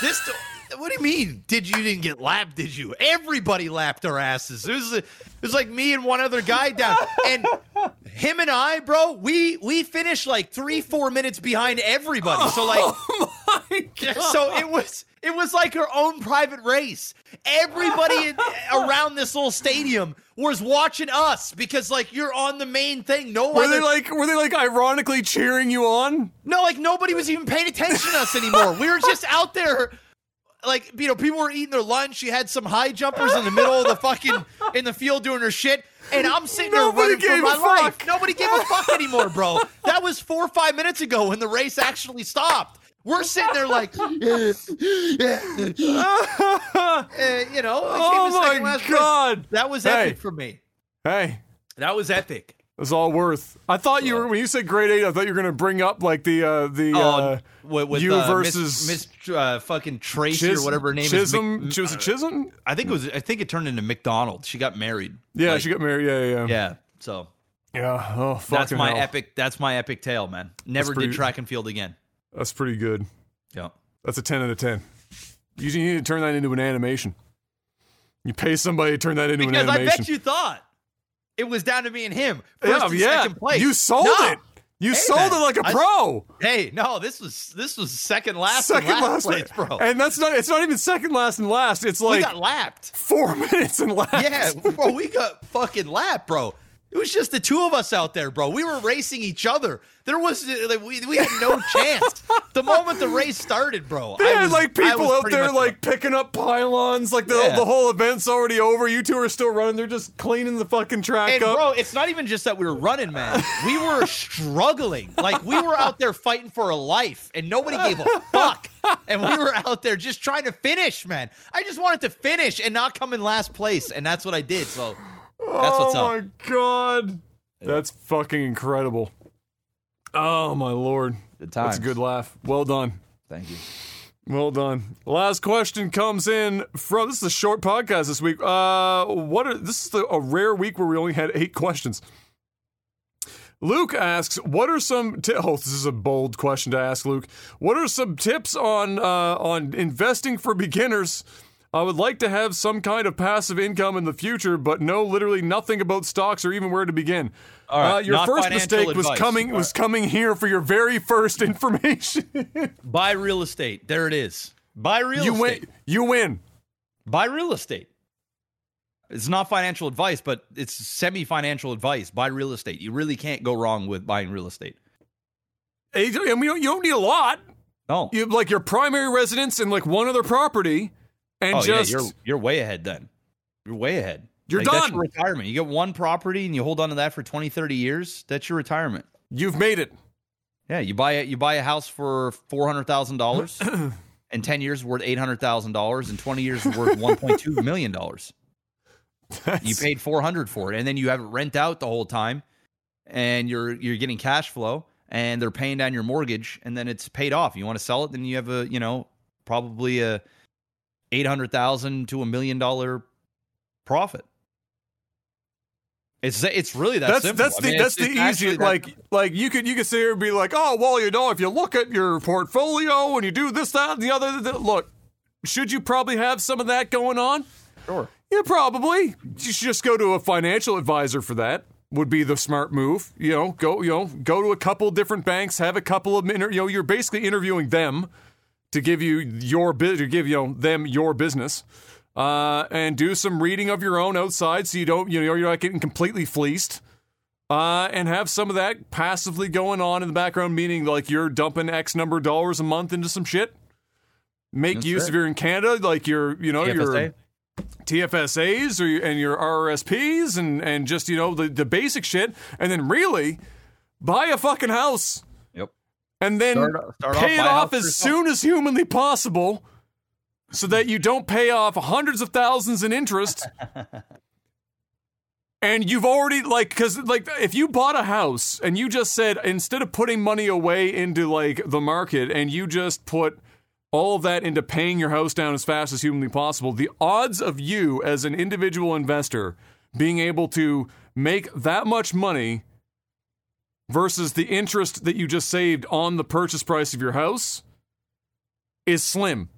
this. What do you mean? Did you didn't get lapped? Did you? Everybody lapped our asses. It was it was like me and one other guy down, and him and I, bro. We we finished like three four minutes behind everybody. So like, [LAUGHS] Oh my God. so it was it was like our own private race. Everybody in, around this little stadium was watching us because like you're on the main thing. No Were other they like were they like ironically cheering you on? no, like nobody was even paying attention to us anymore. We were just out there. Like, you know, people were eating their lunch. She had some high jumpers in the middle of the fucking in the field doing her shit. And I'm sitting there Nobody running for my a fuck. life. Nobody gave a fuck anymore, bro. That was four or five minutes ago when the race actually stopped. We're sitting there like, [LAUGHS] uh, you know, oh my god. That was Hey. epic for me. Hey, That was epic. It was all worth. I thought you were when you said grade eight. I thought you were going to bring up like the uh, the uh, with, with, you uh, versus Miss, Miss uh, fucking Tracy Chis- or whatever her name Chisholm. is. Chi- was it Chisholm? I think it was. I think it turned into McDonald. She got married. Yeah, Like, she got married. Yeah, yeah, yeah. Yeah. So Yeah. Oh, fuck. that's my hell. epic. That's my epic tale, man. Never pretty- did track and field again. That's pretty good. Yeah. That's a ten out of ten. You need to turn that into an animation. You pay somebody to turn that into Because an animation. I bet you thought it was down to me and him. yeah, First and yeah. second place. You sold No. it. You Hey, sold man, it like a I- pro. Hey, no, this was this was second last. second and last, last, place, [LAUGHS] bro. And that's not. It's not even second last and last. It's like we got lapped. four [LAUGHS] minutes and last. Yeah, bro, we got fucking lapped, bro. It was just the two of us out there, bro. We were racing each other. There was like, we, we had no [LAUGHS] chance. The moment the race started, bro, They I had was- like people out there like picking up pylons. Like the Yeah. the whole event's already over. You two are still running. They're just cleaning the fucking track And up. bro, it's not even just that we were running, man. We were [LAUGHS] struggling. Like we were out there fighting for a life, and nobody gave a [LAUGHS] fuck. And we were out there just trying to finish, man. I just wanted to finish and not come in last place, and that's what I did. So that's what's oh up. my god, that's fucking incredible. Oh my lord, Good that's a good laugh. Well done. Thank you. Well done. Last question comes in from this is a short podcast this week. Uh, what are this is the, a rare week where we only had eight [LAUGHS] questions. Luke asks, "What are some? T- oh, this is a bold question to ask, Luke. What are some tips on uh, on investing for beginners? I would like to have some kind of passive income in the future, but know literally nothing about stocks or even where to begin. All right, uh, your first mistake was coming All was coming here for your very first [LAUGHS] information. Buy real estate. There it is. Buy real you estate. win. You win. Buy real estate. It's not financial advice, but it's semi financial advice. Buy real estate. You really can't go wrong with buying real estate. I mean, you don't need a lot. No. You like your primary residence and like one other property, and oh, just yeah, you're you're way ahead then. You're way ahead. You're Like, That's done. your retirement. You get one property and you hold on to that for 20, 30 years. That's your retirement. you've made it. Yeah, you buy it. You buy a house for four hundred thousand dollars, [CLEARS THROAT] and ten years worth eight hundred thousand dollars, and twenty years worth one point two [LAUGHS] million dollars. You That's- paid four hundred for it, and then you have it rent out the whole time, and you're you're getting cash flow, and they're paying down your mortgage, and then it's paid off. You want to sell it, then you have a you know probably a eight hundred thousand to a million dollar profit. It's it's really that that's simple. that's I the mean, that's it's- the it's easiest. Like like you could you could sit here and be like, oh well, you know, if you look at your portfolio and you do this, that, and the other, th- look, should you probably have some of that going on? sure. Yeah, probably. You should just go to a financial advisor for that. Would be the smart move. You know, go you know go to a couple different banks, have a couple of inter- you know you're basically interviewing them to give you your to give you know them your business, uh, and do some reading of your own outside so you don't you know you're not getting completely fleeced. Uh, and have some of that passively going on in the background, meaning like you're dumping X number of dollars a month into some shit. Make That's use right. of your in Canada, like your you know your TFSAs or your, and your RRSPs and and just you know the the basic shit, and then really buy a fucking house. And then Start- start off, pay it a house off as yourself. soon as humanly possible, so that you don't pay off hundreds of thousands in interest. [LAUGHS] And you've already like because like if you bought a house and you just said instead of putting money away into like the market and you just put all of that into paying your house down as fast as humanly possible, the odds of you as an individual investor being able to make that much money versus the interest that you just saved on the purchase price of your house is slim.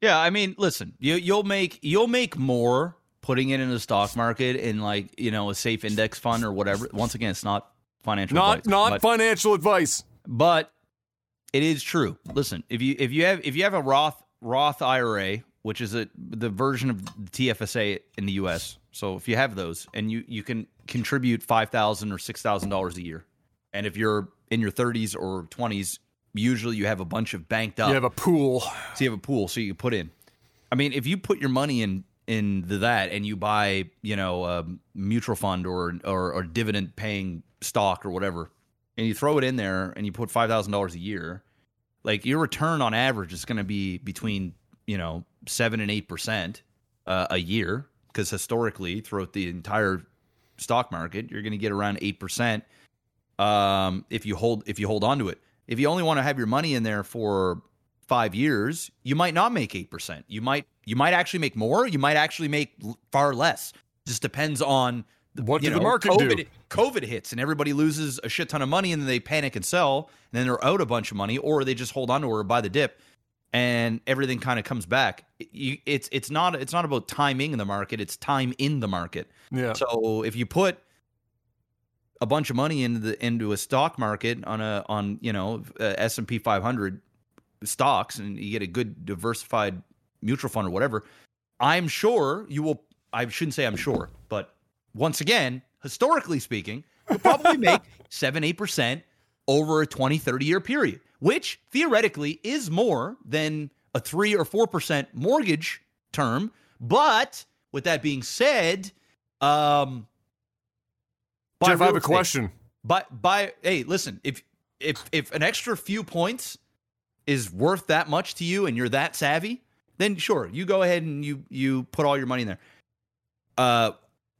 Yeah, I mean, listen, you you'll make you'll make more putting it in the stock market in like you know a safe index fund or whatever. Once again, it's not financial Not advice, not but, financial advice. but it is true. Listen, if you if you have if you have a Roth Roth IRA, which is a the version of the TFSA in the U.S. So if you have those, and you you can contribute five thousand or six thousand dollars a year, and if you're in your thirties or twenties, usually you have a bunch of banked up. You have a pool. So you have a pool, so you put in. I mean, if you put your money in in the, that and you buy, you know, a mutual fund or or, or dividend paying stock or whatever, and you throw it in there and you put five thousand dollars a year, like your return on average is going to be between you know seven and eight percent uh, a year because historically throughout the entire stock market you're going to get around eight percent um, if you hold if you hold on to it. If you only want to have your money in there for five years, you might not make eight percent. You might you might actually make more. You might actually make far less. Just depends on What did the market COVID, do? COVID hits and everybody loses a shit ton of money and then they panic and sell and then they're out a bunch of money or they just hold on to or buy the dip and everything kind of comes back. It's it's not it's not about timing in the market. It's time in the market. Yeah. So if you put a bunch of money into the into a stock market on a on you know S and P 500 stocks and you get a good diversified mutual fund or whatever, I'm sure you will. I shouldn't say I'm sure, but once again, historically speaking, you'll probably make [LAUGHS] seven eight percent over a 20 30 year period, which theoretically is more than a three or four percent mortgage term. But with that being said, um, Jeff, I have a estate. question. By by, hey, listen, if if if an extra few points is worth that much to you and you're that savvy, then sure, you go ahead and you you put all your money in there. Uh,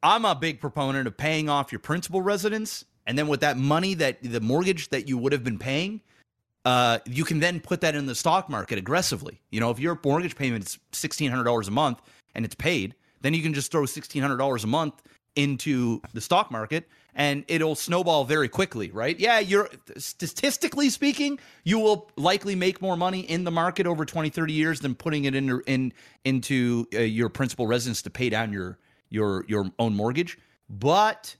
I'm a big proponent of paying off your principal residence, and then with that money that the mortgage that you would have been paying, uh, you can then put that in the stock market aggressively. You know, if your mortgage payment is sixteen hundred dollars a month and it's paid, then you can just throw sixteen hundred dollars a month into the stock market and it'll snowball very quickly, right? Yeah, you're statistically speaking, you will likely make more money in the market over 20, 30 years than putting it in, in into uh, your principal residence to pay down your your your own mortgage. But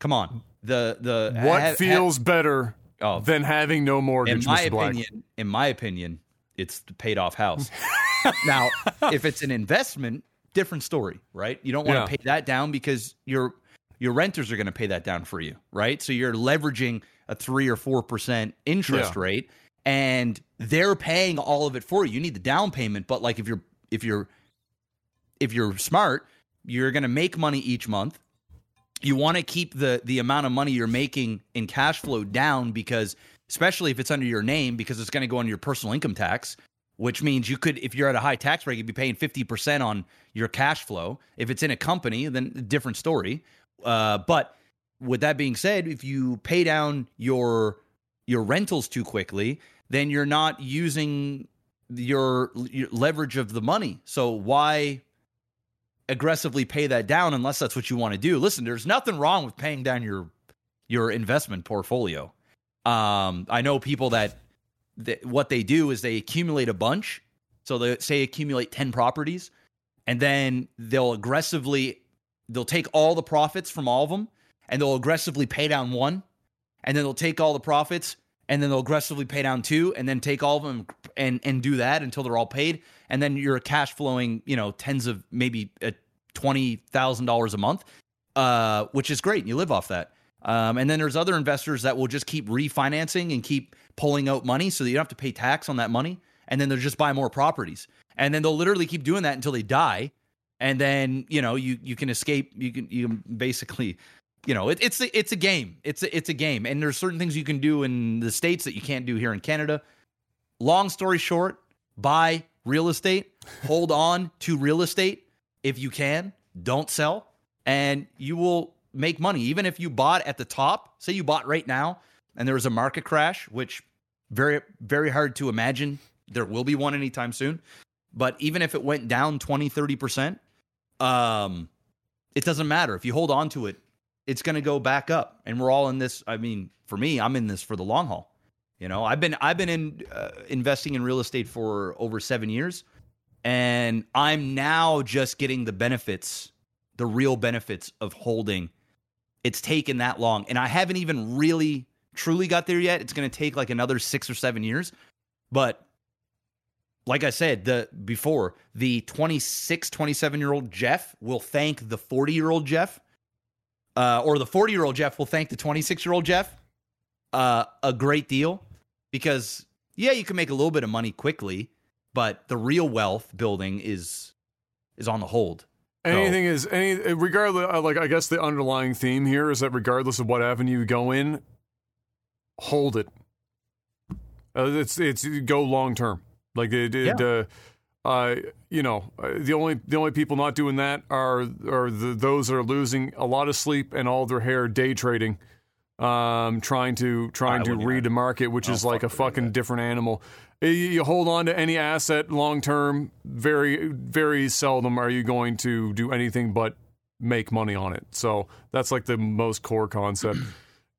come on, the the What ha- ha- feels better oh, than having no mortgage? in my opinion, in my opinion, it's the paid off house. [LAUGHS] now, if it's an investment, different story, right? You don't want Yeah. to pay that down because your your renters are going to pay that down for you, right? So you're leveraging a three or four percent interest Yeah. rate, and they're paying all of it for you. You need the down payment, but like if you're if you're if you're smart, you're going to make money each month. You want to keep the the amount of money you're making in cash flow down because especially if it's under your name because it's going to go on your personal income tax, which means you could if you're at a high tax rate you'd be paying 50% on your cash flow. If it's in a company, then different story. Uh, but with that being said, if you pay down your your rentals too quickly, then you're not using your, your leverage of the money. So why aggressively pay that down unless that's what you want to do? Listen, there's nothing wrong with paying down your your investment portfolio. Um, I know people that, that what they do is they accumulate a bunch. So they say accumulate 10 properties and then they'll aggressively they'll take all the profits from all of them and they'll aggressively pay down one and then they'll take all the profits and then they'll aggressively pay down two and then take all of them and and do that until they're all paid. And then you're a cash flowing you know tens of maybe uh, $20000 a month uh, which is great. You live off that. Um, and then there's other investors that will just keep refinancing and keep pulling out money so that you don't have to pay tax on that money. And then they'll just buy more properties. And then they'll literally keep doing that until they die and then you know you you can escape you can you can basically you know it, it's a, it's a game. It's a, it's a game. And there's certain things you can do in the states that you can't do here in Canada. Long story short buy real estate. Hold [LAUGHS] on to real estate. If you can don't sell. And you will make money. Even if you bought at the top say you bought right now and there was a market crash which very very hard to imagine. There will be one anytime soon. But even if it went down 20 30% um it doesn't matter if you hold on to it it's going to go back up and we're all in this i mean for me i'm in this for the long haul you know i've been i've been in uh, investing in real estate for over 7 years And I'm now just getting the benefits, the real benefits of holding. It's taken that long. And I haven't even really truly got there yet. It's going to take like another six or seven years. But like I said the before, the 26, 27 year old Jeff will thank the 40 year old Jeff, uh, or the 40 year old Jeff will thank the 26 year old Jeff uh, a great deal because yeah, you can make a little bit of money quickly, but the real wealth building is is on the hold. Anything so, is any regardless. Uh, like I guess the underlying theme here is that regardless of what avenue you go in, hold it. Uh, it's it's go long term. Like it, it yeah. uh, uh, you know, uh, the only the only people not doing that are are the, those that are losing a lot of sleep and all their hair day trading, um, trying to trying to read the market, which is like a fucking different animal. You hold on to any asset long term. Very very seldom are you going to do anything but make money on it. So that's like the most core concept.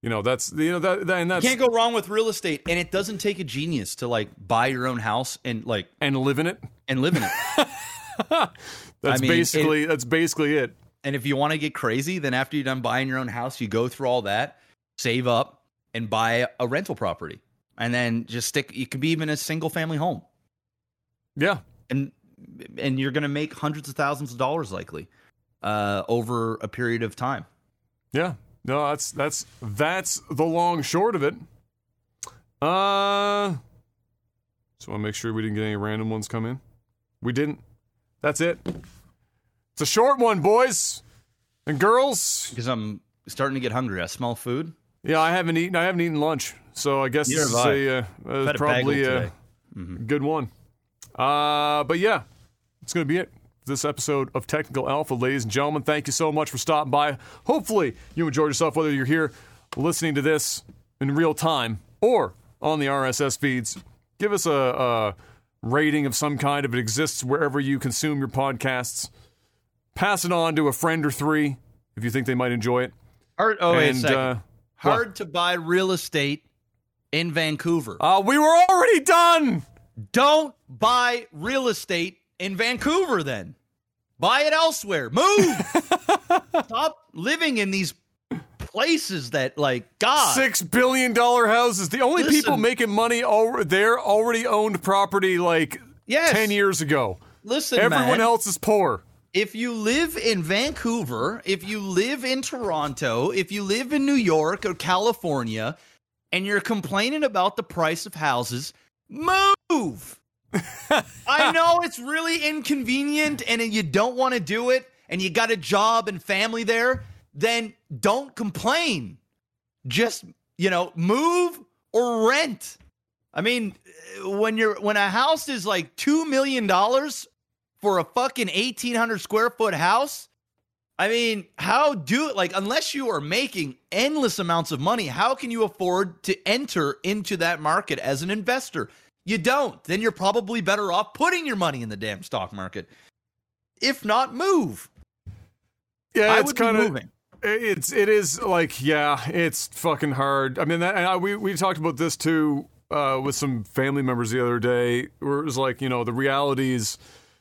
You know, that's you know that, that and that's you can't go wrong with real estate, and it doesn't take a genius to like buy your own house and like and live in it and live in it. [LAUGHS] that's I mean, basically it, that's basically it. And if you want to get crazy, then after you're done buying your own house, you go through all that, save up, and buy a rental property, and then just stick. You could be even a single family home. Yeah, and and you're going to make hundreds of thousands of dollars likely uh, over a period of time. Yeah, no, that's that's that's the long short of it. Uh, just want to make sure we didn't get any random ones come in. We didn't. That's it. It's a short one, boys and girls. Because I'm starting to get hungry. I smell food. Yeah, I haven't eaten. I haven't eaten lunch, so I guess Neither this is a, uh, uh, probably a, a mm-hmm. good one. Uh, but yeah, it's gonna be it this episode of Technical Alpha. Ladies and gentlemen, thank you so much for stopping by. Hopefully, you enjoyed yourself, whether you're here listening to this in real time or on the RSS feeds. Give us a, a rating of some kind if it exists wherever you consume your podcasts. Pass it on to a friend or three if you think they might enjoy it. Hard, oh, and, a second. Uh, Hard what? to buy real estate in Vancouver. Uh, we were already done. Don't buy real estate in Vancouver then. Buy it elsewhere. Move. [LAUGHS] Stop living in these places that like God. Six billion dollar houses. The only Listen, people making money over there already owned property like yes. ten years ago. Listen, everyone man, else is poor. If you live in Vancouver, if you live in Toronto, if you live in New York or California, and you're complaining about the price of houses, move. [LAUGHS] I know it's really inconvenient and you don't want to do it and you got a job and family there, then don't complain. Just, you know, move or rent. I mean, when you're when a house is like 2 million dollars for a fucking 1800 square foot house, I mean, how do like unless you are making endless amounts of money, how can you afford to enter into that market as an investor? You don't. Then you're probably better off putting your money in the damn stock market. If not, move. Yeah, I it's kind of moving. It's it is like yeah, it's fucking hard. I mean, that, and I, we we talked about this too uh, with some family members the other day, where it was like you know the realities,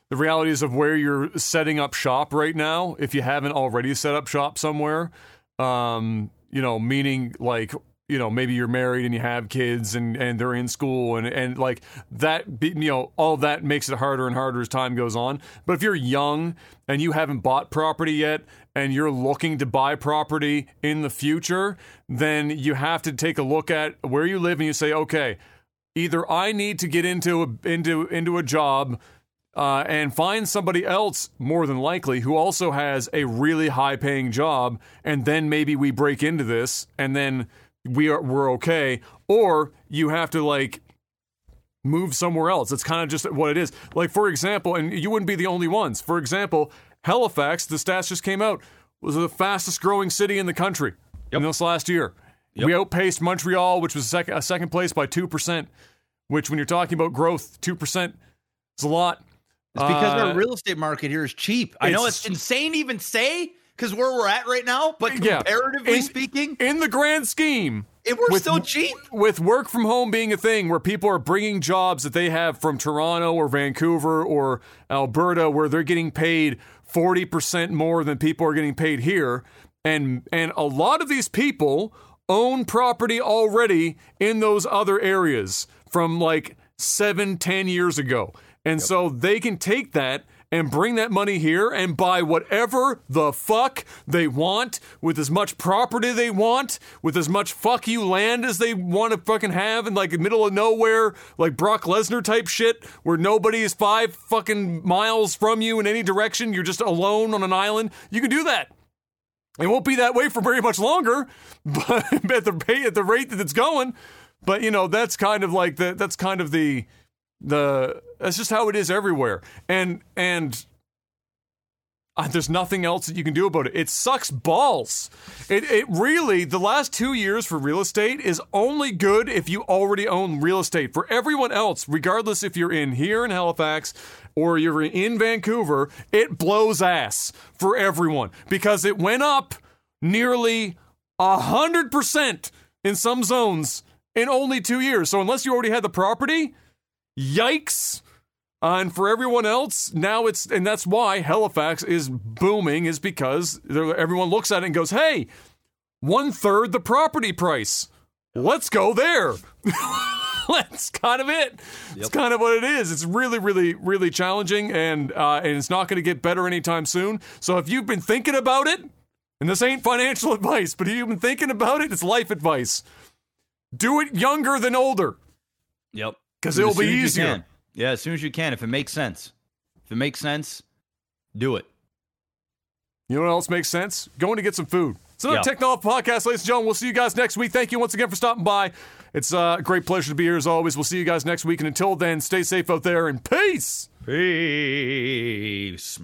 the realities of where you're setting up shop right now. If you haven't already set up shop somewhere, um, you know, meaning like you know maybe you're married and you have kids and and they're in school and and like that you know all that makes it harder and harder as time goes on. But if you're young and you haven't bought property yet and you're looking to buy property in the future then you have to take a look at where you live and you say okay either I need to get into a, into into a job uh, and find somebody else, more than likely, who also has a really high paying job, and then maybe we break into this, and then we are we're okay, or you have to like move somewhere else. It's kind of just what it is. Like for example, and you wouldn't be the only ones. For example, Halifax, the stats just came out, was the fastest growing city in the country yep. in this last year. Yep. We outpaced Montreal, which was a second, a second place by two percent. Which, when you're talking about growth, two percent is a lot. It's because uh, our real estate market here is cheap. I know it's insane to even say because where we're at right now, but comparatively in, speaking, in the grand scheme, And we're with- still cheap. with work from home being a thing where people are bringing jobs that they have from Toronto or Vancouver or Alberta where they're getting paid 40% more than people are getting paid here and and a lot of these people own property already in those other areas from like seven, ten years ago. And so they can take that and bring that money here and buy whatever the fuck they want with as much property they want, with as much fuck you land as they want to fucking have in like middle of nowhere, like Brock Lesnar type shit, where nobody is five fucking miles from you in any direction. You're just alone on an island. You can do that. It won't be that way for very much longer, [LAUGHS] but at the pay, at the rate that it's going. But you know, that's kind of like the that's kind of the the that's just how it is everywhere. And and uh, there's nothing else that you can do about it. It sucks balls. It it really the last 2 years for real estate is only good if you already own real estate. For everyone else, regardless if you're in here in Halifax or you're in Vancouver, it blows ass for everyone because it went up nearly a hundred percent in some zones in only two years. So unless you already had the property, yikes. Uh, and for everyone else, now it's and that's why Halifax is booming is because everyone looks at it and goes, "Hey, one third the property price. Let's go there." [LAUGHS] that's kind of it. It's kind of what it is. It's really, really, really challenging, and uh, and it's not going to get better anytime soon. So if you've been thinking about it, and this ain't financial [LAUGHS] advice, but if you've been thinking about it, it's life advice. Do it younger than older. Yep. 'Cause it'll be easier. Yeah, as soon as you can. If it makes sense. If it makes sense, do it. You know what else makes sense? Going to get some food. It's another Yeah. Technology podcast, ladies and gentlemen. We'll see you guys next week. Thank you once again for stopping by. It's uh, a great pleasure to be here as always. We'll see you guys next week. And until then, stay safe out there and peace. Peace.